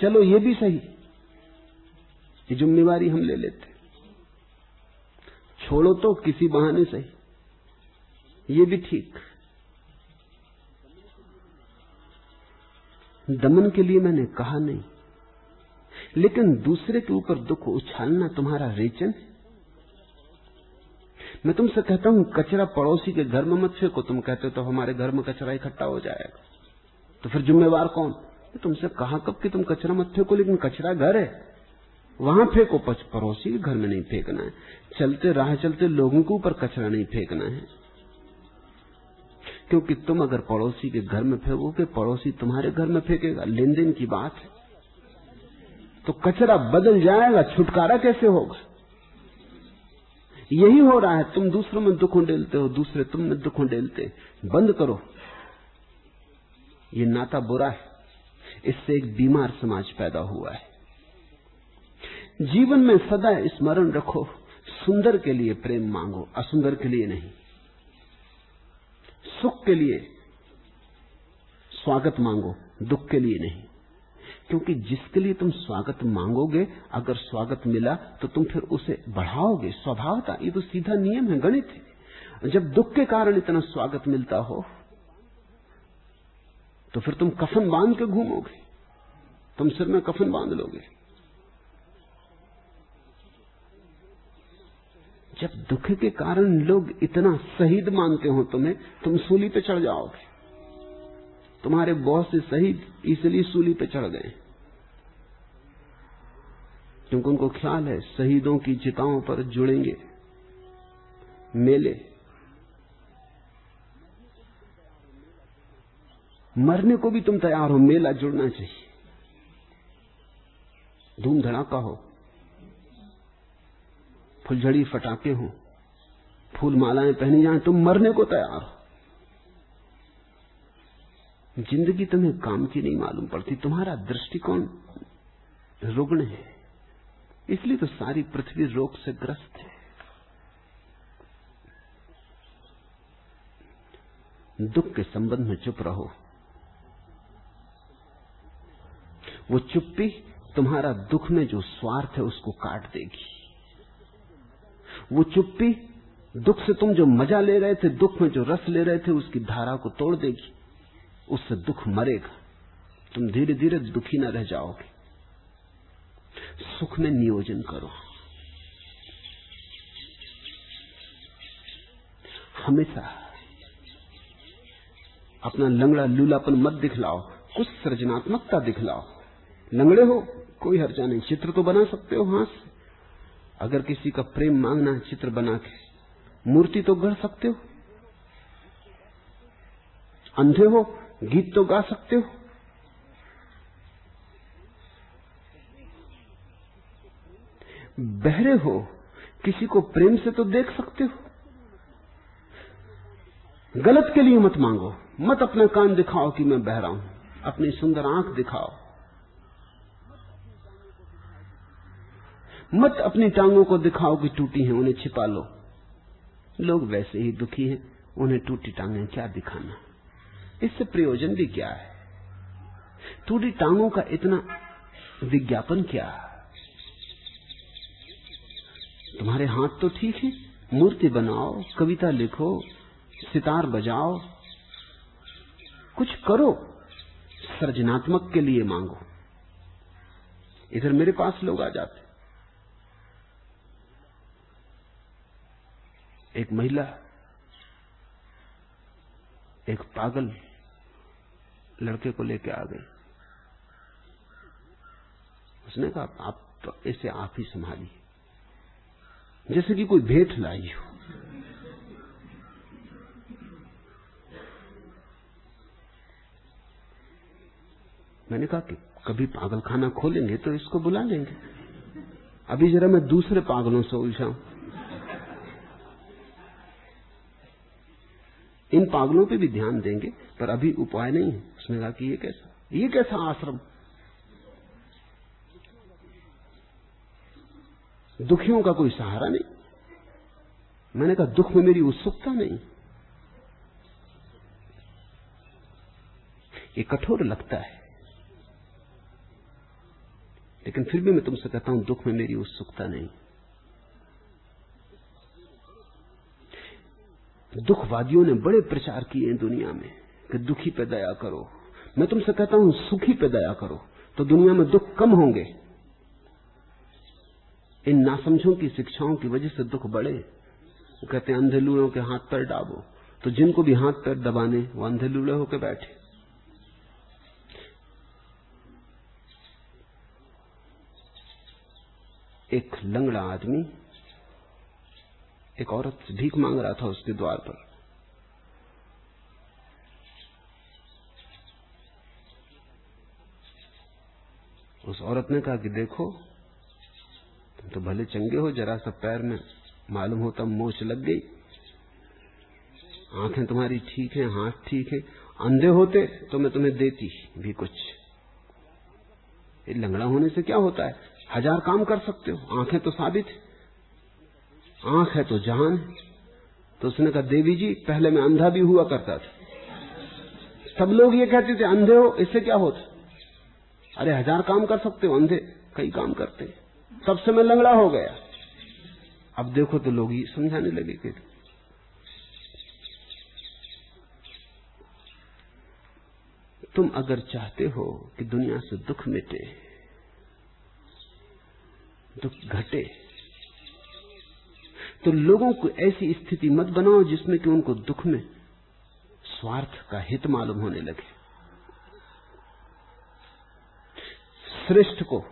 चलो ये भी सही। ये जिम्मेवारी हम ले लेते। छोड़ो तो किसी बहाने सही ये भी ठीक। दमन के लिए मैंने कहा नहीं। लेकिन दूसरे के ऊपर दुख उछालना तुम्हारा रेचन है। मैं तुमसे कहता हूँ, कचरा पड़ोसी के घर में मत फेंको। तुम कहते हो तो हमारे घर में कचरा इकट्ठा हो जाएगा। तो फिर जिम्मेवार कौन? तुमसे कहा कब कि तुम कचरा मत फेंको, लेकिन कचरा घर है। वहाँ फेंको, पच पड़ोसी के घर में नहीं फेंकना है। चलते राह चलते लोगों के ऊपर कचरा नहीं फेंकना है। क्योंकि तुम अगर पड़ोसी के घर में फेंकोगे, पड़ोसी तुम्हारे घर में फेंकेगा। लेन देन की बात है। तो कचरा बदल जाएगा, छुटकारा कैसे होगा? यही हो रहा है, तुम दूसरों में दुख उंडेलते हो, दूसरे तुम में दुख उंडेलते बंद करो। ये नाता बुरा है। इससे एक बीमार समाज पैदा हुआ है। जीवन में सदा स्मरण रखो, सुंदर के लिए प्रेम मांगो, असुंदर के लिए नहीं। सुख के लिए स्वागत मांगो, दुख के लिए नहीं। क्योंकि जिसके लिए तुम स्वागत मांगोगे, अगर स्वागत मिला तो तुम फिर उसे बढ़ाओगे। स्वभावता ये तो सीधा नियम है, गणित है। जब दुख के कारण इतना स्वागत मिलता हो तो फिर तुम कफन बाँध के घूमोगे। तुम सिर में कफन बाँध लोगे। जब दुख के कारण लोग इतना शहीद मानते हो तुम्हें, तुम सूली पे चढ़ जाओगे। तुम्हारे बहुत से शहीद इसलिए सूली पे चढ़ गए। क्योंकि उनको ख्याल है, शहीदों की चिताओं पर जुड़ेंगे। मेले। मरने को भी तुम तैयार हो, मेला जुड़ना चाहिए। धूम धड़ाका हो। फुलझड़ी फटाके हो। फूल मालाएँ पहनी जाए, तुम मरने को तैयार हो। ज़िंदगी तुम्हें काम की नहीं मालूम पड़ती, तुम्हारा दृष्टिकोण रुग्ण है। इसलिए तो सारी पृथ्वी रोग से ग्रस्त है। दुख के संबंध में चुप रहो। वो चुप्पी तुम्हारा दुख में जो स्वार्थ है उसको काट देगी। वो चुप्पी दुख से तुम जो मज़ा ले रहे थे, दुख में जो रस ले रहे थे, उसकी धारा को तोड़ देगी। उससे दुख मरेगा। तुम धीरे धीरे दुखी न रह जाओगे। सुख में नियोजन करो। हमेशा अपना लंगड़ा लूलापन मत दिखलाओ, कुछ सृजनात्मकता दिखलाओ। लंगड़े हो, कोई हर्जा नहीं। चित्र तो बना सकते हो हाथ से। अगर किसी का प्रेम मांगना है, चित्र बना के। मूर्ति तो गढ़ सकते हो। अंधे हो, गीत तो गा सकते हो। बहरे हो, किसी को प्रेम से तो देख सकते हो। गलत के लिए मत मांगो, मत अपना कान दिखाओ कि मैं बह रहा हूँ, अपनी सुंदर आँख दिखाओ। मत अपनी टांगों को दिखाओ कि टूटी हैं, उन्हें छिपा लो। लोग वैसे ही दुखी हैं, उन्हें टूटी टांगें क्या दिखाना। इससे प्रयोजन भी क्या है? टूटी टांगों का इतना विज्ञापन क्या तुम्हारे हाथ तो ठीक है। मूर्ति बनाओ, कविता लिखो, सितार बजाओ। कुछ करो, सृजनात्मक के लिए मांगो। इधर मेरे पास लोग आ जाते एक महिला, एक पागल लड़के को लेके आ गई। उसने कहा, आप तो इसे आप ही संभालिए। जैसे कि कोई भेंट लाई हो। मैंने कहा कि कभी पागलखाना खोलेंगे तो इसको बुला लेंगे। अभी जरा मैं दूसरे पागलों से उलझाऊं। इन पागलों पे भी ध्यान देंगे, पर अभी उपाय नहीं है। उसने कहा कि ये कैसा? ये कैसा आश्रम? दुखियों का कोई सहारा नहीं। मैंने कहा, दुख में मेरी उत्सुकता नहीं। ये कठोर लगता है। लेकिन फिर भी मैं तुमसे कहता हूँ, दुख में मेरी उत्सुकता नहीं। दुखवादियों ने बड़े प्रचार किए हैं दुनिया में कि दुखी पे दया करो। मैं तुमसे कहता हूँ, सुखी पे दया करो तो दुनिया में दुख कम होंगे। इन नासमझों की शिक्षाओं की वजह से दुख बढ़े। कहते अंधे लूड़ों के हाथ पैर डाबो। तो जिनको भी हाथ पैर दबाने, वो अंधे लूड़े होकर बैठे। एक लंगड़ा आदमी, एक औरत से भीख मांग रहा था उसके द्वार पर। उस औरत ने कहा कि देखो तो भले चंगे हो, जरा सा पैर में मालूम होता मोच लग गई। आँखें तुम्हारी ठीक है, हाथ ठीक है, अंधे होते तो मैं तुम्हें देती भी कुछ। ये लंगड़ा होने से क्या होता है? हज़ार काम कर सकते हो, आँखें तो साबित है। आँख है तो जहान तो उसने कहा, देवी जी, पहले मैं अंधा भी हुआ करता था। सब लोग ये कहते थे, अंधे हो, इससे क्या होता? अरे, हज़ार काम कर सकते हो, अंधे कई काम करते तब से मैं लंगड़ा हो गया। अब देखो तो लोग ये समझाने लगे कि तुम अगर चाहते हो कि दुनिया से दुख मिटे, दुख घटे तो लोगों को ऐसी स्थिति मत बनाओ जिसमें कि उनको दुख में स्वार्थ का हित मालूम होने लगे। श्रेष्ठ को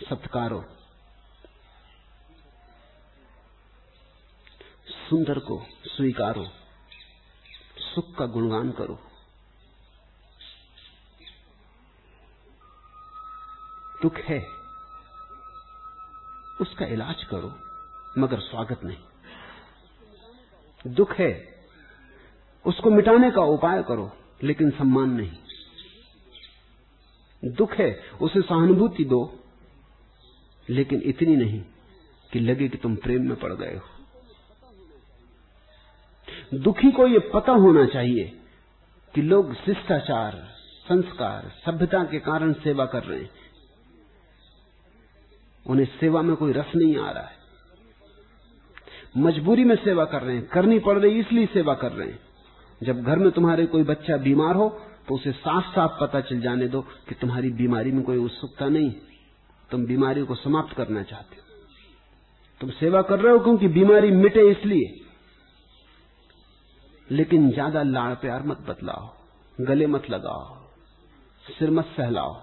सत्कारों। सुंदर को स्वीकारो, सुख का गुणगान करो। दुख है, उसका इलाज करो, मगर स्वागत नहीं। दुख है, उसको मिटाने का उपाय करो, लेकिन सम्मान नहीं। दुख है, उसे सहानुभूति दो, लेकिन इतनी नहीं कि लगे कि तुम प्रेम में पड़ गए हो। दुखी को यह पता होना चाहिए कि लोग शिष्टाचार, संस्कार, सभ्यता के कारण सेवा कर रहे हैं। उन्हें सेवा में कोई रस नहीं आ रहा है। मजबूरी में सेवा कर रहे हैं, करनी पड़ रही इसलिए सेवा कर रहे हैं। जब घर में तुम्हारे कोई बच्चा बीमार हो तो उसे साफ़ साफ़ पता चल जाने दो कि तुम्हारी बीमारी में कोई उत्सुकता नहीं। तुम बीमारी को समाप्त करना चाहते हो। तुम सेवा कर रहे हो क्योंकि बीमारी मिटे इसलिए। लेकिन ज़्यादा लाड़ प्यार मत बतलाओ, गले मत लगाओ, सिर मत सहलाओ।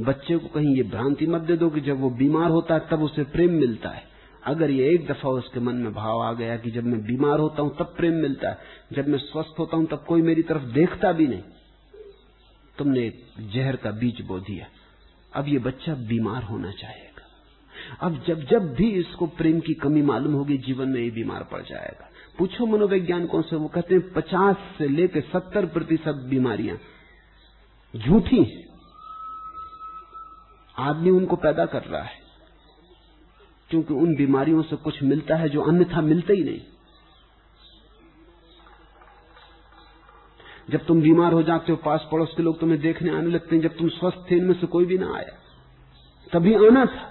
बच्चे को कहीं ये भ्रांति मत दे दो कि जब वो बीमार होता है तब उसे प्रेम मिलता है। अगर ये एक दफ़ा उसके मन में भाव आ गया कि जब मैं बीमार होता हूँ तब प्रेम मिलता है, जब मैं स्वस्थ होता हूँ तब कोई मेरी तरफ़ देखता भी नहीं। तुमने एक जहर का बीज बो दिया। अब ये बच्चा बीमार होना चाहेगा। अब जब जब भी इसको प्रेम की कमी मालूम होगी, जीवन में ये बीमार पड़ जाएगा। पूछो मनोवैज्ञानिकों से, वो कहते हैं, पचास से लेकर सत्तर प्रतिशत बीमारियाँ झूठी आदमी उनको पैदा कर रहा है, क्योंकि उन बीमारियों से कुछ मिलता है जो अन्यथा मिलते ही नहीं। जब तुम बीमार हो जाते हो पास पड़ोस के लोग तुम्हें देखने आने लगते हैं, जब तुम स्वस्थ थे, इनमें से कोई भी ना आया। तभी आना था,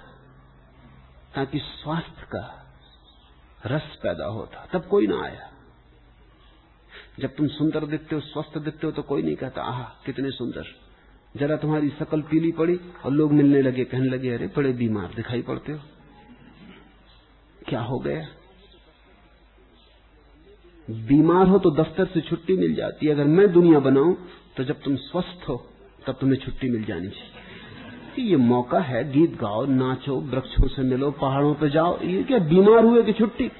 ताकि स्वास्थ्य का रस पैदा होता, तब कोई ना आया। जब तुम सुंदर दिखते हो, स्वस्थ दिखते हो तो कोई नहीं कहता, आह, कितने सुंदर। जरा तुम्हारी शकल पीली पड़ी और लोग मिलने लगे, कहने लगे, अरे, बड़े बीमार दिखाई पड़ते हो। क्या हो गया? बीमार हो तो दफ्तर से छुट्टी मिल जाती है। अगर मैं दुनिया बनाऊँ तो जब तुम स्वस्थ हो, तब तुम्हें छुट्टी मिल जानी चाहिए। ये मौका है, गीत गाओ, नाचो, वृक्षों से मिलो, पहाड़ों पे जाओ। ये क्या बीमार हुए कि छुट्टी?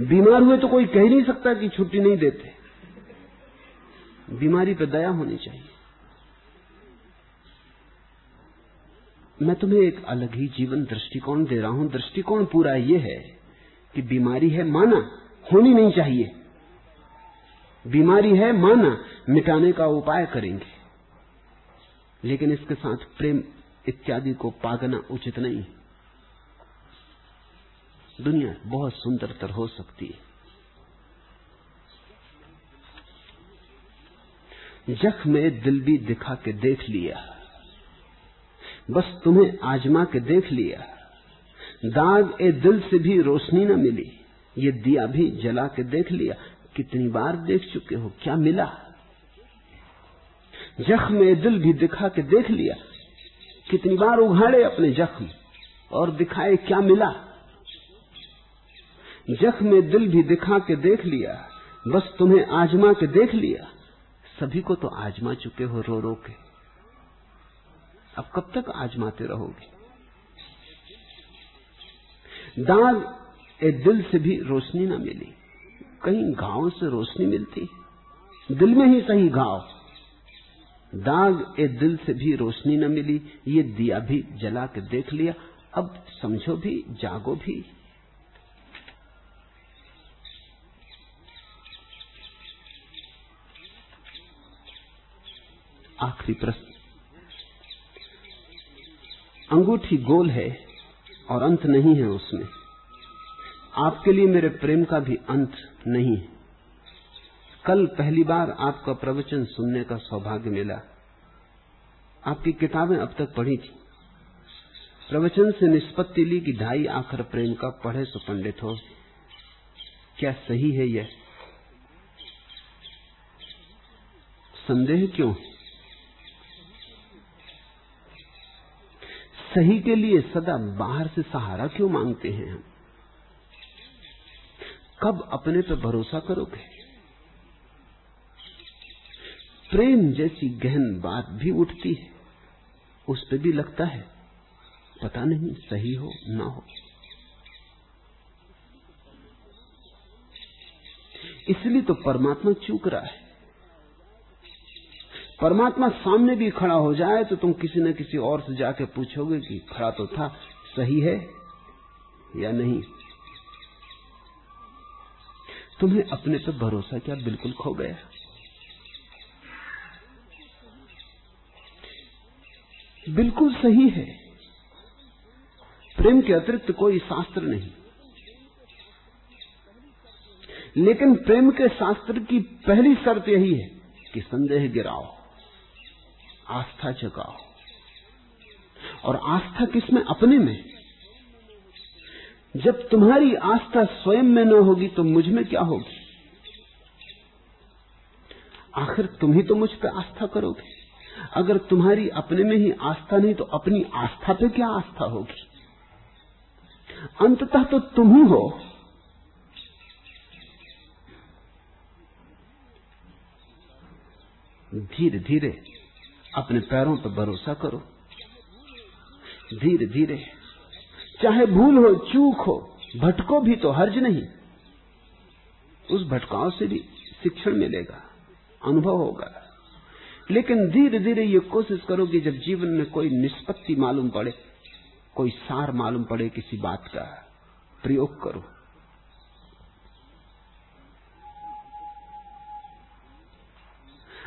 बीमार हुए तो कोई कह नहीं सकता कि छुट्टी नहीं देते। बीमारी पर दया होनी चाहिए। मैं तुम्हें एक अलग ही जीवन दृष्टिकोण दे रहा हूँ। दृष्टिकोण पूरा यह है कि बीमारी है माना, होनी नहीं चाहिए। बीमारी है माना, मिटाने का उपाय करेंगे। लेकिन इसके साथ प्रेम इत्यादि को पागना उचित नहीं। दुनिया बहुत सुंदरतर हो सकती है। जख में दिल भी दिखा के देख लिया। बस तुम्हें आजमा के देख लिया। दाग ए दिल से भी रोशनी न मिली। ये दिया भी जला के देख लिया। कितनी बार देख चुके हो? क्या मिला? जख्म दिल भी दिखा के देख लिया। कितनी बार उघाड़े अपने जख्म और दिखाए क्या मिला। जख्म दिल भी दिखा के देख लिया, बस तुम्हें आजमा के देख लिया। सभी को तो आजमा चुके हो रो रो के। अब कब तक आजमाते रहोगे? दाग ए दिल से भी रोशनी ना मिली। कहीं घाव से रोशनी मिलती। दिल में ही सही घाव दाग ए दिल से भी रोशनी न मिली, ये दिया भी जला के देख लिया। अब समझो भी, जागो भी। आखिरी प्रश्न। अंगूठी गोल है और अंत नहीं है उसमें। आपके लिए मेरे प्रेम का भी अंत नहीं है। कल पहली बार आपका प्रवचन सुनने का सौभाग्य मिला। आपकी किताबें अब तक पढ़ी थी। प्रवचन से निष्पत्ति ली कि ढाई आखर प्रेम का पढ़े सो पंडित हो। क्या सही है यह? संदेह क्यों? सही के लिए सदा बाहर से सहारा क्यों मांगते हैं हम? कब अपने पर भरोसा करोगे? प्रेम जैसी गहन बात भी उठती है। उस पर भी लगता है, पता नहीं सही हो ना हो। इसलिए तो परमात्मा चूक रहा है। परमात्मा सामने भी खड़ा हो जाए तो तुम किसी न किसी और से जाके पूछोगे कि खड़ा तो था, सही है या नहीं? तुम्हें अपने पर भरोसा क्या बिल्कुल खो गया? बिल्कुल सही है। प्रेम के अतिरिक्त कोई शास्त्र नहीं। लेकिन प्रेम के शास्त्र की पहली शर्त यही है कि संदेह गिराओ, आस्था जगाओ। और आस्था किसमें? अपने में। जब तुम्हारी आस्था स्वयं में न होगी तो मुझमें क्या होगी? आखिर तुम ही तो मुझ पर आस्था करोगे। अगर तुम्हारी अपने में ही आस्था नहीं तो अपनी आस्था पे क्या आस्था होगी? अंततः तो तुम ही हो। धीरे धीरे अपने पैरों पर भरोसा करो। धीरे धीरे चाहे भूल हो, चूक हो, भटको भी तो हर्ज नहीं। उस भटकाव से भी शिक्षण मिलेगा, अनुभव होगा। लेकिन धीरे धीरे ये कोशिश करो कि जब जीवन में कोई निष्पत्ति मालूम पड़े, कोई सार मालूम पड़े किसी बात का, प्रयोग करो।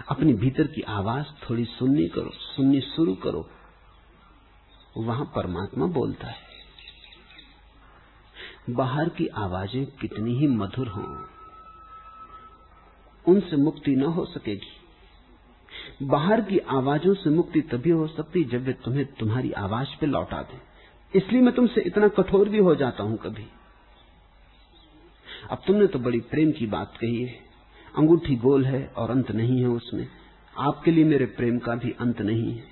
अपनी भीतर की आवाज़ थोड़ी सुननी करो, सुननी शुरू करो। वहाँ परमात्मा बोलता है। बाहर की आवाज़ें कितनी ही मधुर हों, उनसे मुक्ति न हो सकेगी। बाहर की आवाजों से मुक्ति तभी हो सकती जब वे तुम्हें तुम्हारी आवाज़ पे लौटा दें। इसलिए मैं तुमसे इतना कठोर भी हो जाता हूँ कभी। अब तुमने तो बड़ी प्रेम की बात कही है। अंगूठी गोल है और अंत नहीं है उसमें। आपके लिए मेरे प्रेम का भी अंत नहीं है।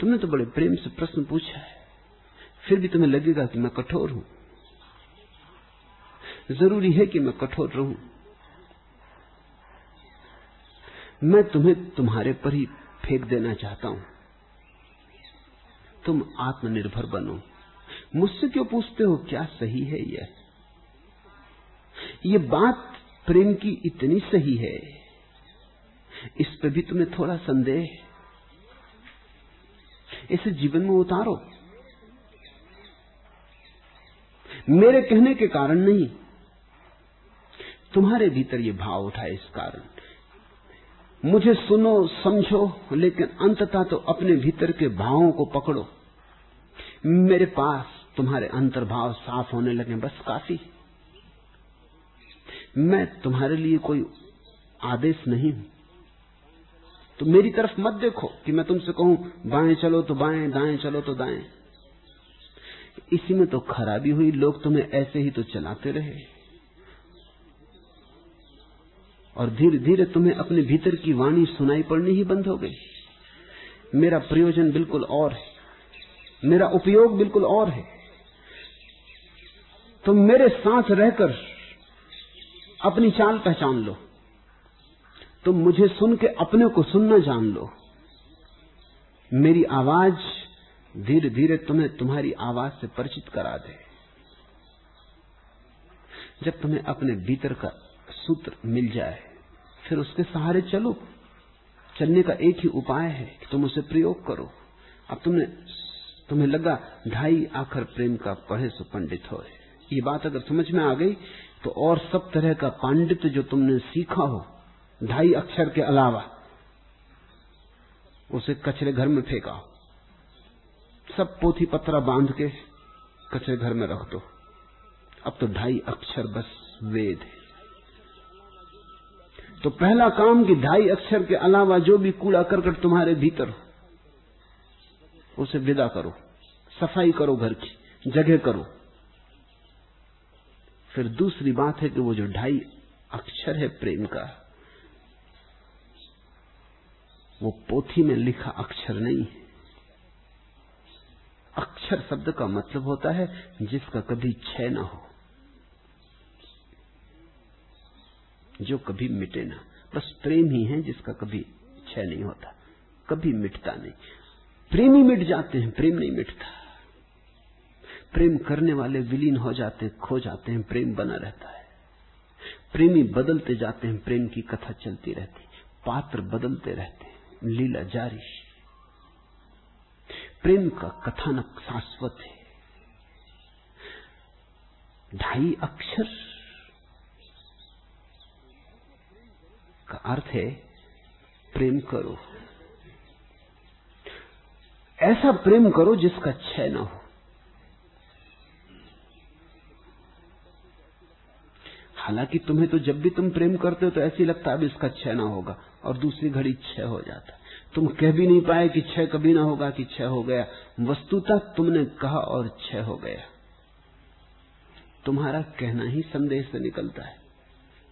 तुमने तो बड़े प्रेम से प्रश्न पूछा है। फिर भी तुम्हें लगेगा कि मैं कठोर हूँ। ज़रूरी है कि मैं कठोर रहूँ। मैं तुम्हें तुम्हारे पर ही फेंक देना चाहता हूँ। तुम आत्मनिर्भर बनो। मुझसे क्यों पूछते हो क्या सही है यह? ये बात प्रेम की इतनी सही है। इस पे भी तुम्हें थोड़ा संदेह इसे जीवन में उतारो। मेरे कहने के कारण नहीं। तुम्हारे भीतर ये भाव उठा इस कारण। मुझे सुनो, समझो, लेकिन अंततः तो अपने भीतर के भावों को पकड़ो। मेरे पास तुम्हारे अंतर्भाव साफ़ होने लगे, बस काफ़ी। मैं तुम्हारे लिए कोई आदेश नहीं हूँ। तो मेरी तरफ़ मत देखो कि मैं तुमसे कहूँ, बाएँ चलो तो बाएँ, दाएँ चलो तो दाएँ। इसी में तो खराबी हुई, लोग तुम्हें ऐसे ही तो चलाते रहे। और धीरे धीरे तुम्हें अपने भीतर की वाणी सुनाई पड़नी ही बंद हो गई। मेरा प्रयोजन बिल्कुल और है। मेरा उपयोग बिल्कुल और है। तुम मेरे साथ रहकर अपनी चाल पहचान लो। तुम मुझे सुन के अपने को सुनना जान लो। मेरी आवाज़ धीरे धीरे तुम्हें तुम्हारी आवाज़ से परिचित करा दे। जब तुम्हें अपने भीतर का सूत्र मिल जाए। फिर उसके सहारे चलो। चलने का एक ही उपाय है कि तुम उसे प्रयोग करो। अब तुमने, तुम्हें लगा ढाई आखर प्रेम का पढ़े सो पंडित हो। ये बात अगर समझ में आ गई तो और सब तरह का पांडित्य जो तुमने सीखा हो, ढाई अक्षर के अलावा, उसे कचरे घर में फेंका सब पोथी पत्रा बाँध के कचरे घर में रख दो। अब तो ढाई अक्षर बस वेद है। तो पहला काम कि ढाई अक्षर के अलावा जो भी कूड़ा करकट तुम्हारे भीतर हो, उसे विदा करो, सफ़ाई करो घर की, जगह करो। फिर दूसरी बात है कि वो जो ढाई अक्षर है प्रेम का, वो पोथी में लिखा अक्षर नहीं है। अक्षर शब्द का मतलब होता है जिसका कभी क्षय ना हो। जो कभी मिटे ना। बस प्रेम ही है जिसका कभी क्षय नहीं होता। कभी मिटता नहीं। प्रेमी मिट जाते हैं, प्रेम नहीं मिटता। प्रेम करने वाले विलीन हो जाते हैं खो जाते हैं, प्रेम बना रहता है। प्रेमी बदलते जाते हैं, प्रेम की कथा चलती रहती। पात्र बदलते रहते हैं, लीला जारी। प्रेम का कथानक शाश्वत है। ढाई अक्षर का अर्थ है प्रेम करो। ऐसा प्रेम करो जिसका क्षय न हो। हालाँकि तुम्हें तो जब भी तुम प्रेम करते हो तो ऐसे लगता है अब इसका क्षय ना होगा और दूसरी घड़ी क्षय हो जाता तुम कह भी नहीं पाए कि क्षय कभी ना होगा, कि क्षय हो गया। वस्तुतः तुमने कहा और क्षय हो गया। तुम्हारा कहना ही संदेश से निकलता है।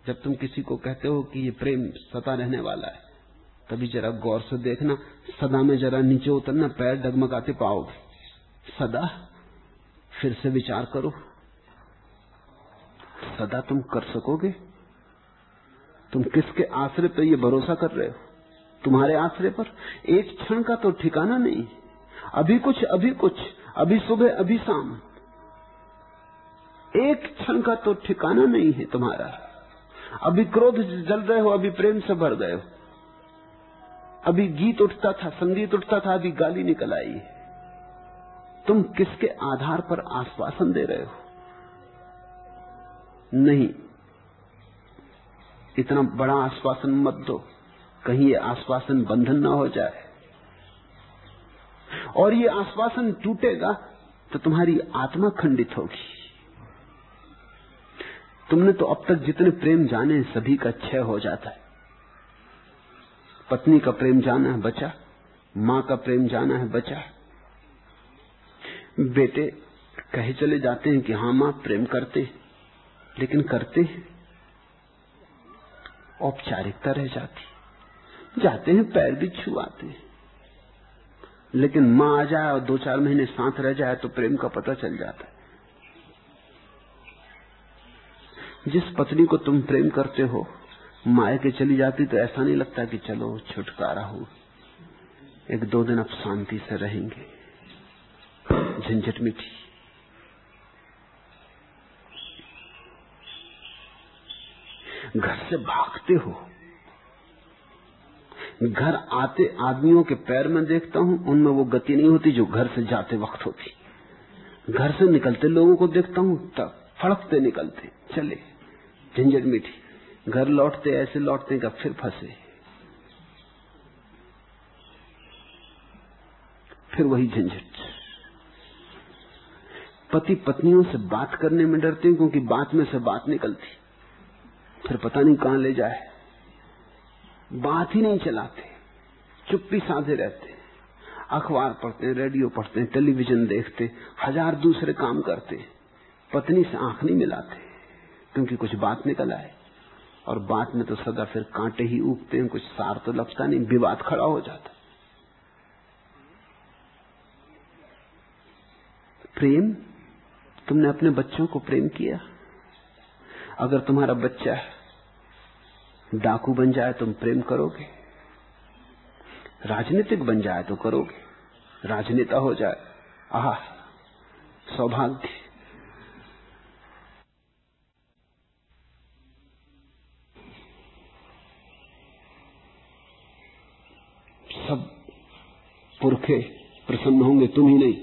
जब तुम किसी को कहते हो कि ये प्रेम सता रहने वाला है, तभी जरा गौर से देखना। सदा में जरा नीचे उतरना, पैर डगमगाते पाओगे। सदा, फिर से विचार करो। सदा तुम कर सकोगे? तुम किसके आश्रय पर ये भरोसा कर रहे हो? तुम्हारे आश्रय पर? एक क्षण का तो ठिकाना नहीं। अभी कुछ अभी कुछ, अभी सुबह, अभी शाम। एक क्षण का तो ठिकाना नहीं है तुम्हारा। अभी क्रोध जल रहे हो, अभी प्रेम से भर गए हो। अभी गीत उठता था, संगीत उठता था, अभी गाली निकल आई। तुम किसके आधार पर आश्वासन दे रहे हो? नहीं। इतना बड़ा आश्वासन मत दो। कहीं ये आश्वासन बंधन ना हो जाए। और ये आश्वासन टूटेगा तो तुम्हारी आत्मा खंडित होगी। तुमने तो अब तक जितने प्रेम जाने सभी का क्षय हो जाता है। पत्नी का प्रेम जाना है, बचा। माँ का प्रेम जाना है, बचा। बेटे, कहे चले जाते हैं कि हाँ, माँ, प्रेम करते हैं, लेकिन करते हैं। औपचारिकता रह जाती जाते हैं, पैर भी छुआते हैं। लेकिन माँ आ जाए और दो चार महीने साथ रह जाए तो प्रेम का पता चल जाता है। जिस पत्नी को तुम प्रेम करते हो, माए के चली जाती तो ऐसा नहीं लगता कि चलो, छुटकारा हो। एक दो दिन अब शांति से रहेंगे। झंझट मिठी। घर से भागते हो। घर आते आदमियों के पैर में देखता हूँ, उनमें वो गति नहीं होती जो घर से जाते वक्त होती। घर से निकलते लोगों को देखता हूँ, तब फड़कते निकलते, चले। झंझट मीठी घर लौटते, ऐसे लौटते का फिर फंसे। फिर वही झंझट। पति पत्नियों से बात करने में डरते हैं, क्योंकि बात में से बात निकलती। फिर पता नहीं कहाँ ले जाए। बात ही नहीं चलाते। चुप्पी साधे रहते अखबार पढ़ते रेडियो पढ़ते टेलीविज़न देखते हज़ार दूसरे काम करते पत्नी से आँख नहीं मिलाते। क्योंकि कुछ बात निकल आए और बात में तो सदा फिर कांटे ही उगते हैं, कुछ सार तो लगता नहीं, विवाद खड़ा हो जाता प्रेम? तुमने अपने बच्चों को प्रेम किया? अगर तुम्हारा बच्चा डाकू बन जाए, तुम प्रेम करोगे? राजनीतिक बन जाए तो करोगे। राजनेता हो जाए। आह, सौभाग्य सब पुरखे प्रसन्न होंगे, तुम ही नहीं।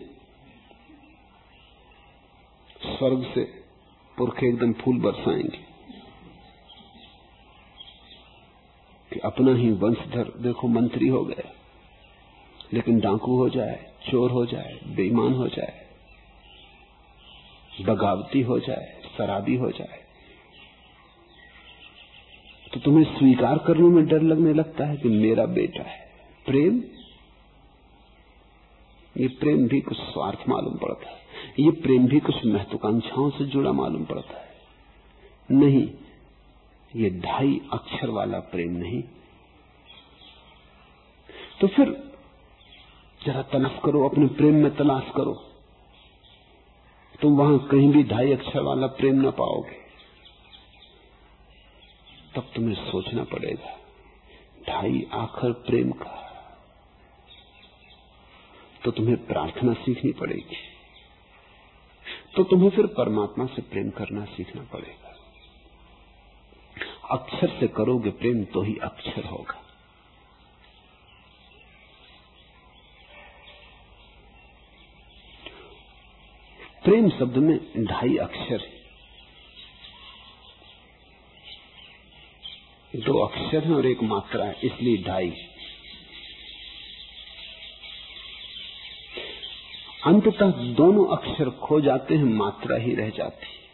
स्वर्ग से पुरखे एकदम फूल बरसाएँगे। कि अपना ही वंशधर, देखो, मंत्री हो गया लेकिन डाकू हो जाए, चोर हो जाए, बेईमान हो जाए, बगावती हो जाए, शराबी हो जाए तो तुम्हें स्वीकार करने में डर लगने लगता है कि मेरा बेटा है। प्रेम ये प्रेम भी कुछ स्वार्थ मालूम पड़ता है। ये प्रेम भी कुछ महत्वाकांक्षाओं से जुड़ा मालूम पड़ता है। नहीं, ये ढाई अक्षर वाला प्रेम नहीं। तो फिर जरा तनफ करो, अपने प्रेम में तलाश करो। तुम वहाँ कहीं भी ढाई अक्षर वाला प्रेम ना पाओगे। तब तुम्हें सोचना पड़ेगा, ढाई आखर प्रेम का तो तुम्हें प्रार्थना सीखनी पड़ेगी। तो तुम्हें फिर परमात्मा से प्रेम करना सीखना पड़ेगा। अक्षर से करोगे प्रेम तो ही अक्षर होगा। प्रेम शब्द में ढाई अक्षर है। दो अक्षर है और एक मात्रा है, इसलिए ढाई। अंततः दोनों अक्षर खो जाते हैं, मात्रा ही रह जाती है।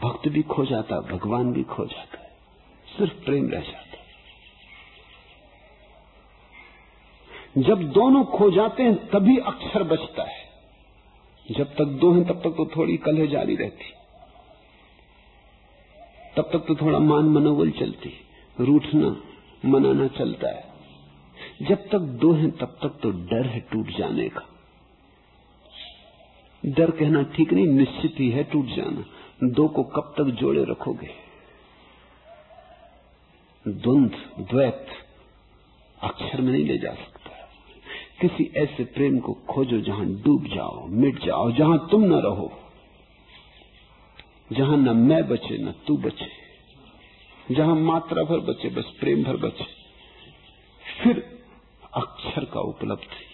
भक्त भी खो जाता भगवान भी खो जाता है, सिर्फ़ प्रेम रह जाता जब दोनों खो जाते हैं, तभी अक्षर बचता है। जब तक दो हैं, तब तक तो थोड़ी कलह जारी रहती। तब तक तो थोड़ा मान मनोबल चलती। रूठना, मनाना चलता है। जब तक दो हैं, तब तक तो डर है टूट जाने का। डर कहना ठीक नहीं, निश्चित ही है टूट जाना। दो को कब तक जोड़े रखोगे? द्वंद, द्वैत, अक्षर में नहीं ले जा सकता। किसी ऐसे प्रेम को खोजो जहाँ डूब जाओ, मिट जाओ, जहाँ तुम न रहो। जहाँ न मैं बचे, न तू बचे। जहाँ मात्रा भर बचे, बस प्रेम भर बचे। फिर अक्षर का उपलब्धि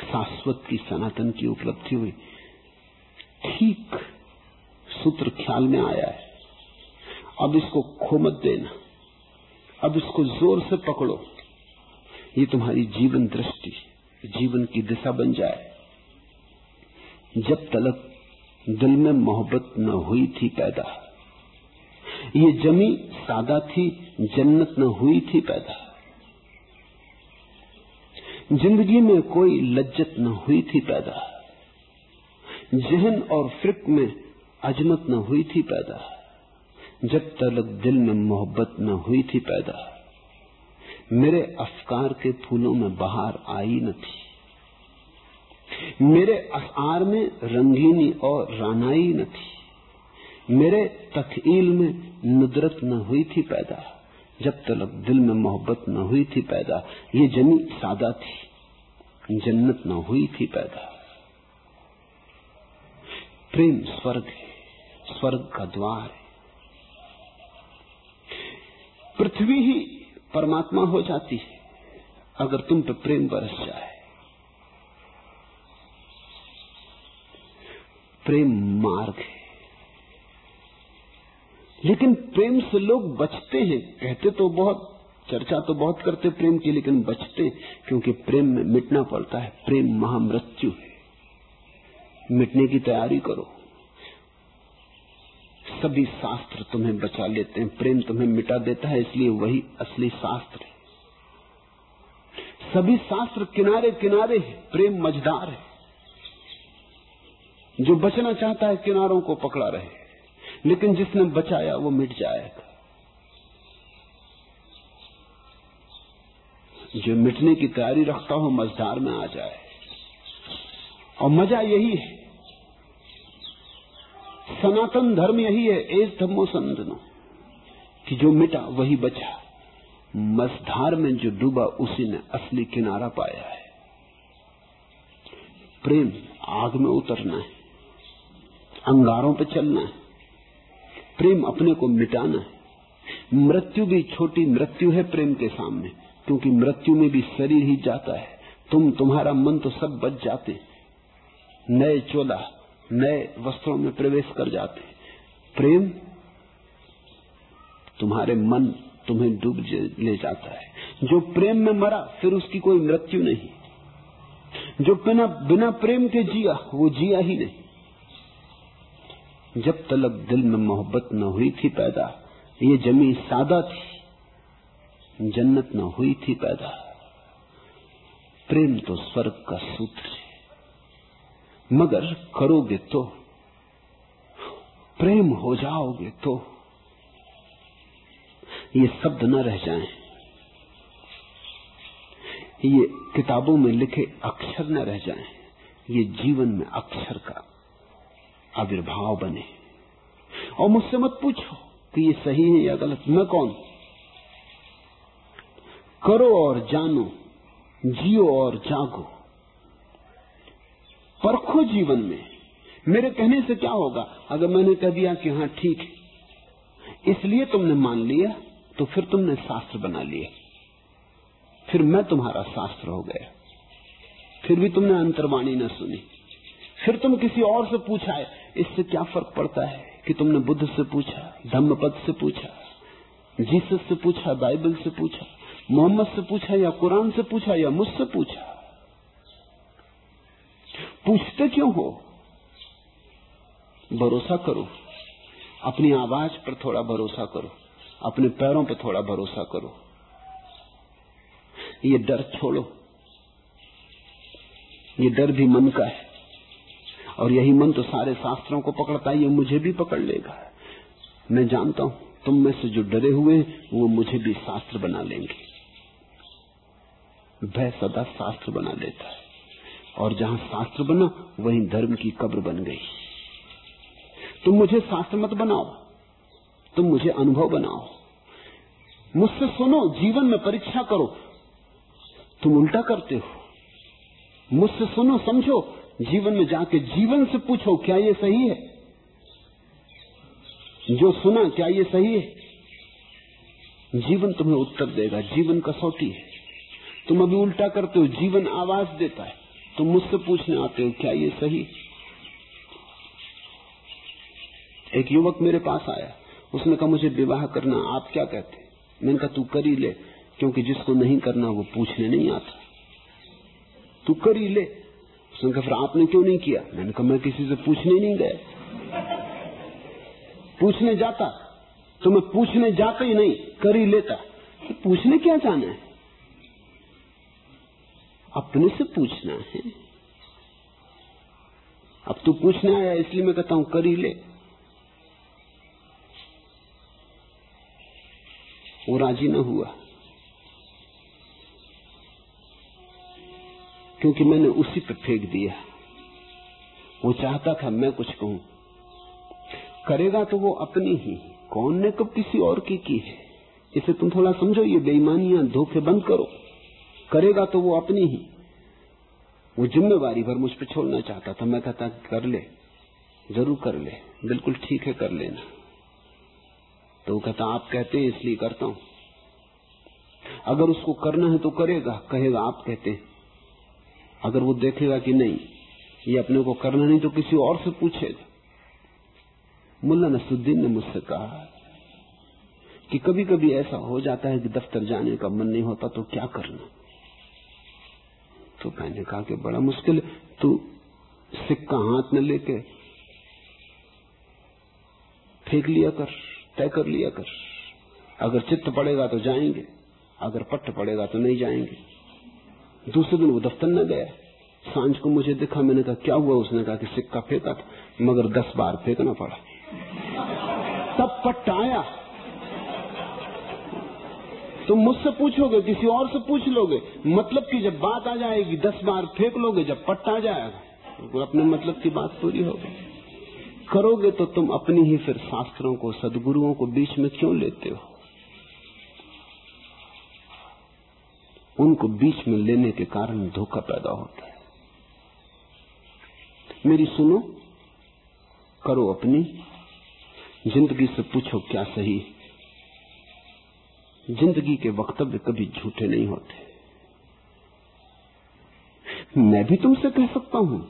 शाश्वत की सनातन की उपलब्धि हुई। ठीक सूत्र ख्याल में आया है। अब इसको खो मत देना। अब इसको ज़ोर से पकड़ो। ये तुम्हारी जीवन दृष्टि, जीवन की दिशा बन जाए। जब तलक दिल में मोहब्बत न हुई थी पैदा। ये जमी सादा थी, जन्नत न हुई थी पैदा। ज़िंदगी में कोई लज्जत न हुई थी पैदा। जहन और फिक में अजमत न हुई थी पैदा। जब तलक दिल में मोहब्बत न हुई थी पैदा। मेरे अफकार के फूलों में बहार आई न थी। मेरे असार में रंगीनी और रानाई न थी। मेरे तखील में नुदरत न हुई थी पैदा। जब तलक दिल में मोहब्बत न हुई थी पैदा, ये जमी सादा थी। जन्नत न हुई थी पैदा। प्रेम स्वर्ग है, स्वर्ग का द्वार है। पृथ्वी ही परमात्मा हो जाती है, अगर तुम पे प्रेम बरस जाए। प्रेम मार्ग है। लेकिन प्रेम से लोग बचते हैं। कहते तो बहुत, चर्चा तो बहुत करते प्रेम की, लेकिन बचते क्योंकि प्रेम में मिटना पड़ता है। प्रेम महामृत्यु है। मिटने की तैयारी करो। सभी शास्त्र तुम्हें बचा लेते हैं। प्रेम तुम्हें मिटा देता है, इसलिए वही असली शास्त्र है। सभी शास्त्र किनारे किनारे है। प्रेम मझदार है। जो बचना चाहता है, किनारों को पकड़ा रहे। लेकिन जिसने बचाया, वो मिट जाएगा जो मिटने की तैयारी रखता हो मझदार में आ जाए। और मज़ा यही है। सनातन धर्म यही है, एज धर्मो संतनो कि जो मिटा, वही बचा। मझधार में जो डूबा, उसी ने असली किनारा पाया है। प्रेम, आग में उतरना है। अंगारों पर चलना है। प्रेम अपने को मिटाना है। मृत्यु भी छोटी मृत्यु है प्रेम के सामने। क्योंकि मृत्यु में भी शरीर ही जाता है। तुम, तुम्हारा मन तो सब बच जाते। नए चोला, नए वस्त्रों में प्रवेश कर जाते। प्रेम तुम्हारे मन तुम्हें डूब ले जाता है। जो प्रेम में मरा, फिर उसकी कोई मृत्यु नहीं। जो बिना बिना प्रेम के जिया, वो जिया ही नहीं। जब तलक दिल में मोहब्बत न हुई थी पैदा ये जमी सादा थी जन्नत न हुई थी पैदा। प्रेम तो स्वर्ग का सूत्र है मगर करोगे तो प्रेम हो जाओगे तो ये शब्द न रह जाएँ, ये किताबों में लिखे अक्षर न रह जाएँ, ये जीवन में अक्षर का आविर्भाव बने। और मुझसे मत पूछो कि ये सही है या गलत, मैं कौन करो और जानो, जियो और जागो। परखो जीवन में, मेरे कहने से क्या होगा? अगर मैंने कह दिया कि हाँ ठीक है, इसलिए तुमने मान लिया तो फिर तुमने शास्त्र बना लिया। फिर मैं तुम्हारा शास्त्र हो गया। फिर भी तुमने अंतर्वाणी न सुनी। फिर तुम किसी और से पूछा है इससे क्या फ़र्क पड़ता है कि तुमने बुद्ध से पूछा, धम्मपद से पूछा, जीसस से पूछा, बाइबल से पूछा, मोहम्मद से पूछा, या कुरान से पूछा, या मुझसे पूछा? पूछते क्यों हो? भरोसा करो। अपनी आवाज़ पर थोड़ा भरोसा करो। अपने पैरों पर थोड़ा भरोसा करो। ये डर छोड़ो। ये डर भी मन का है। और यही मन तो सारे शास्त्रों को पकड़ता है, ये मुझे भी पकड़ लेगा। मैं जानता हूँ, तुम में से जो डरे हुए वो मुझे भी शास्त्र बना लेंगे। भय सदा शास्त्र बना लेता है। और जहाँ शास्त्र बना, वहीं धर्म की कब्र बन गई। तुम मुझे शास्त्र मत बनाओ, तुम मुझे अनुभव बनाओ। मुझसे सुनो, जीवन में परीक्षा करो। तुम उल्टा करते हो। मुझसे सुनो, समझो जीवन में जाके जीवन से पूछो, क्या ये सही है? जो सुना, क्या ये सही है? जीवन तुम्हें उत्तर देगा, जीवन कसौटी है। तुम अभी उल्टा करते हो, जीवन आवाज़ देता है। तुम मुझसे पूछने आते हो, क्या ये सही एक युवक मेरे पास आया। उसने कहा, मुझे विवाह करना, आप क्या कहते मैंने कहा, तू कर ही ले, क्योंकि जिसको नहीं करना, वो पूछने नहीं आता। तू कर ही ले। उसने कहा, फिर आपने क्यों नहीं किया? मैंने कहा, मैं किसी से पूछने नहीं गया। पूछने जाता। तो मैं पूछने जाता ही नहीं, कर ही लेता। तो पूछने क्या जाना है? अपने से पूछना है। अब तू पूछने आया, इसलिए मैं कहता हूँ, कर ही ले। वो राज़ी न हुआ। क्योंकि मैंने उसी पर फेंक दिया। वो चाहता था मैं कुछ कहूँ। करेगा तो वो अपनी ही। कौन ने कब किसी और की की है? इसे तुम थोड़ा समझो, ये बेईमानियाँ धोखे बंद करो। करेगा तो वो अपनी ही। वो जिम्मेवारी भर मुझ पर छोड़ना चाहता था। मैं कहता कर ले, ज़रूर कर ले। बिल्कुल ठीक है, कर लेना। तो वो कहता, आप कहते हैं, इसलिए करता हूँ। अगर उसको करना है तो करेगा, कहेगा, आप कहते हैं। अगर वो देखेगा कि नहीं, ये अपने को करना नहीं तो किसी और से पूछेगा। मुल्ला नसुद्दीन ने मुझसे कहा कि कभी कभी ऐसा हो जाता है कि दफ्तर जाने का मन नहीं होता तो क्या करना? तो मैंने कहा कि बड़ा मुश्किल तू सिक्का हाथ में लेके फेंक लिया कर, तय कर लिया कर। अगर चित्त पड़ेगा तो जाएँगे, अगर पट्ट पड़ेगा तो नहीं जाएँगे। दूसरे दिन वो दफ्तर न गया। साँझ को मुझे दिखा, मैंने कहा, क्या हुआ? उसने कहा कि सिक्का फेंका था, मगर दस बार फेंकना पड़ा। तब पट्ट आया। तुम मुझसे पूछोगे, किसी और से पूछ लोगे। मतलब कि जब बात आ जाएगी, दस बार फेंक लोगे, जब पट्ट आ जाएगा तो अपने मतलब की बात पूरी होगी करोगे तो तुम अपनी ही फिर शास्त्रों को, सदगुरुओं को बीच में क्यों लेते हो? उनको बीच में लेने के कारण धोखा पैदा होता है। मेरी सुनो, करो अपनी, ज़िंदगी से पूछो क्या सही। ज़िंदगी के वक्तव्य कभी झूठे नहीं होते। मैं भी तुमसे कह सकता हूँ।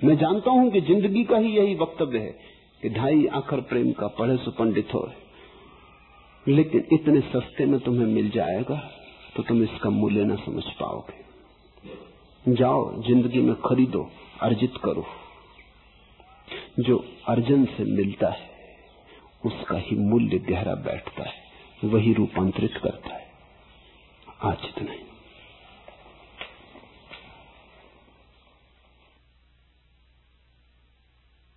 मैं जानता हूँ कि ज़िंदगी का ही यही वक्तव्य है कि ढाई आखर प्रेम का पढ़े सु पंडित हो। लेकिन इतने सस्ते में तुम्हें मिल जाएगा। तो तुम इसका मूल्य न समझ पाओगे। जाओ, ज़िंदगी में खरीदो, अर्जित करो। जो अर्जन से मिलता है, उसका ही मूल्य गहरा बैठता है, वही रूपांतरित करता है। आज इतना ही।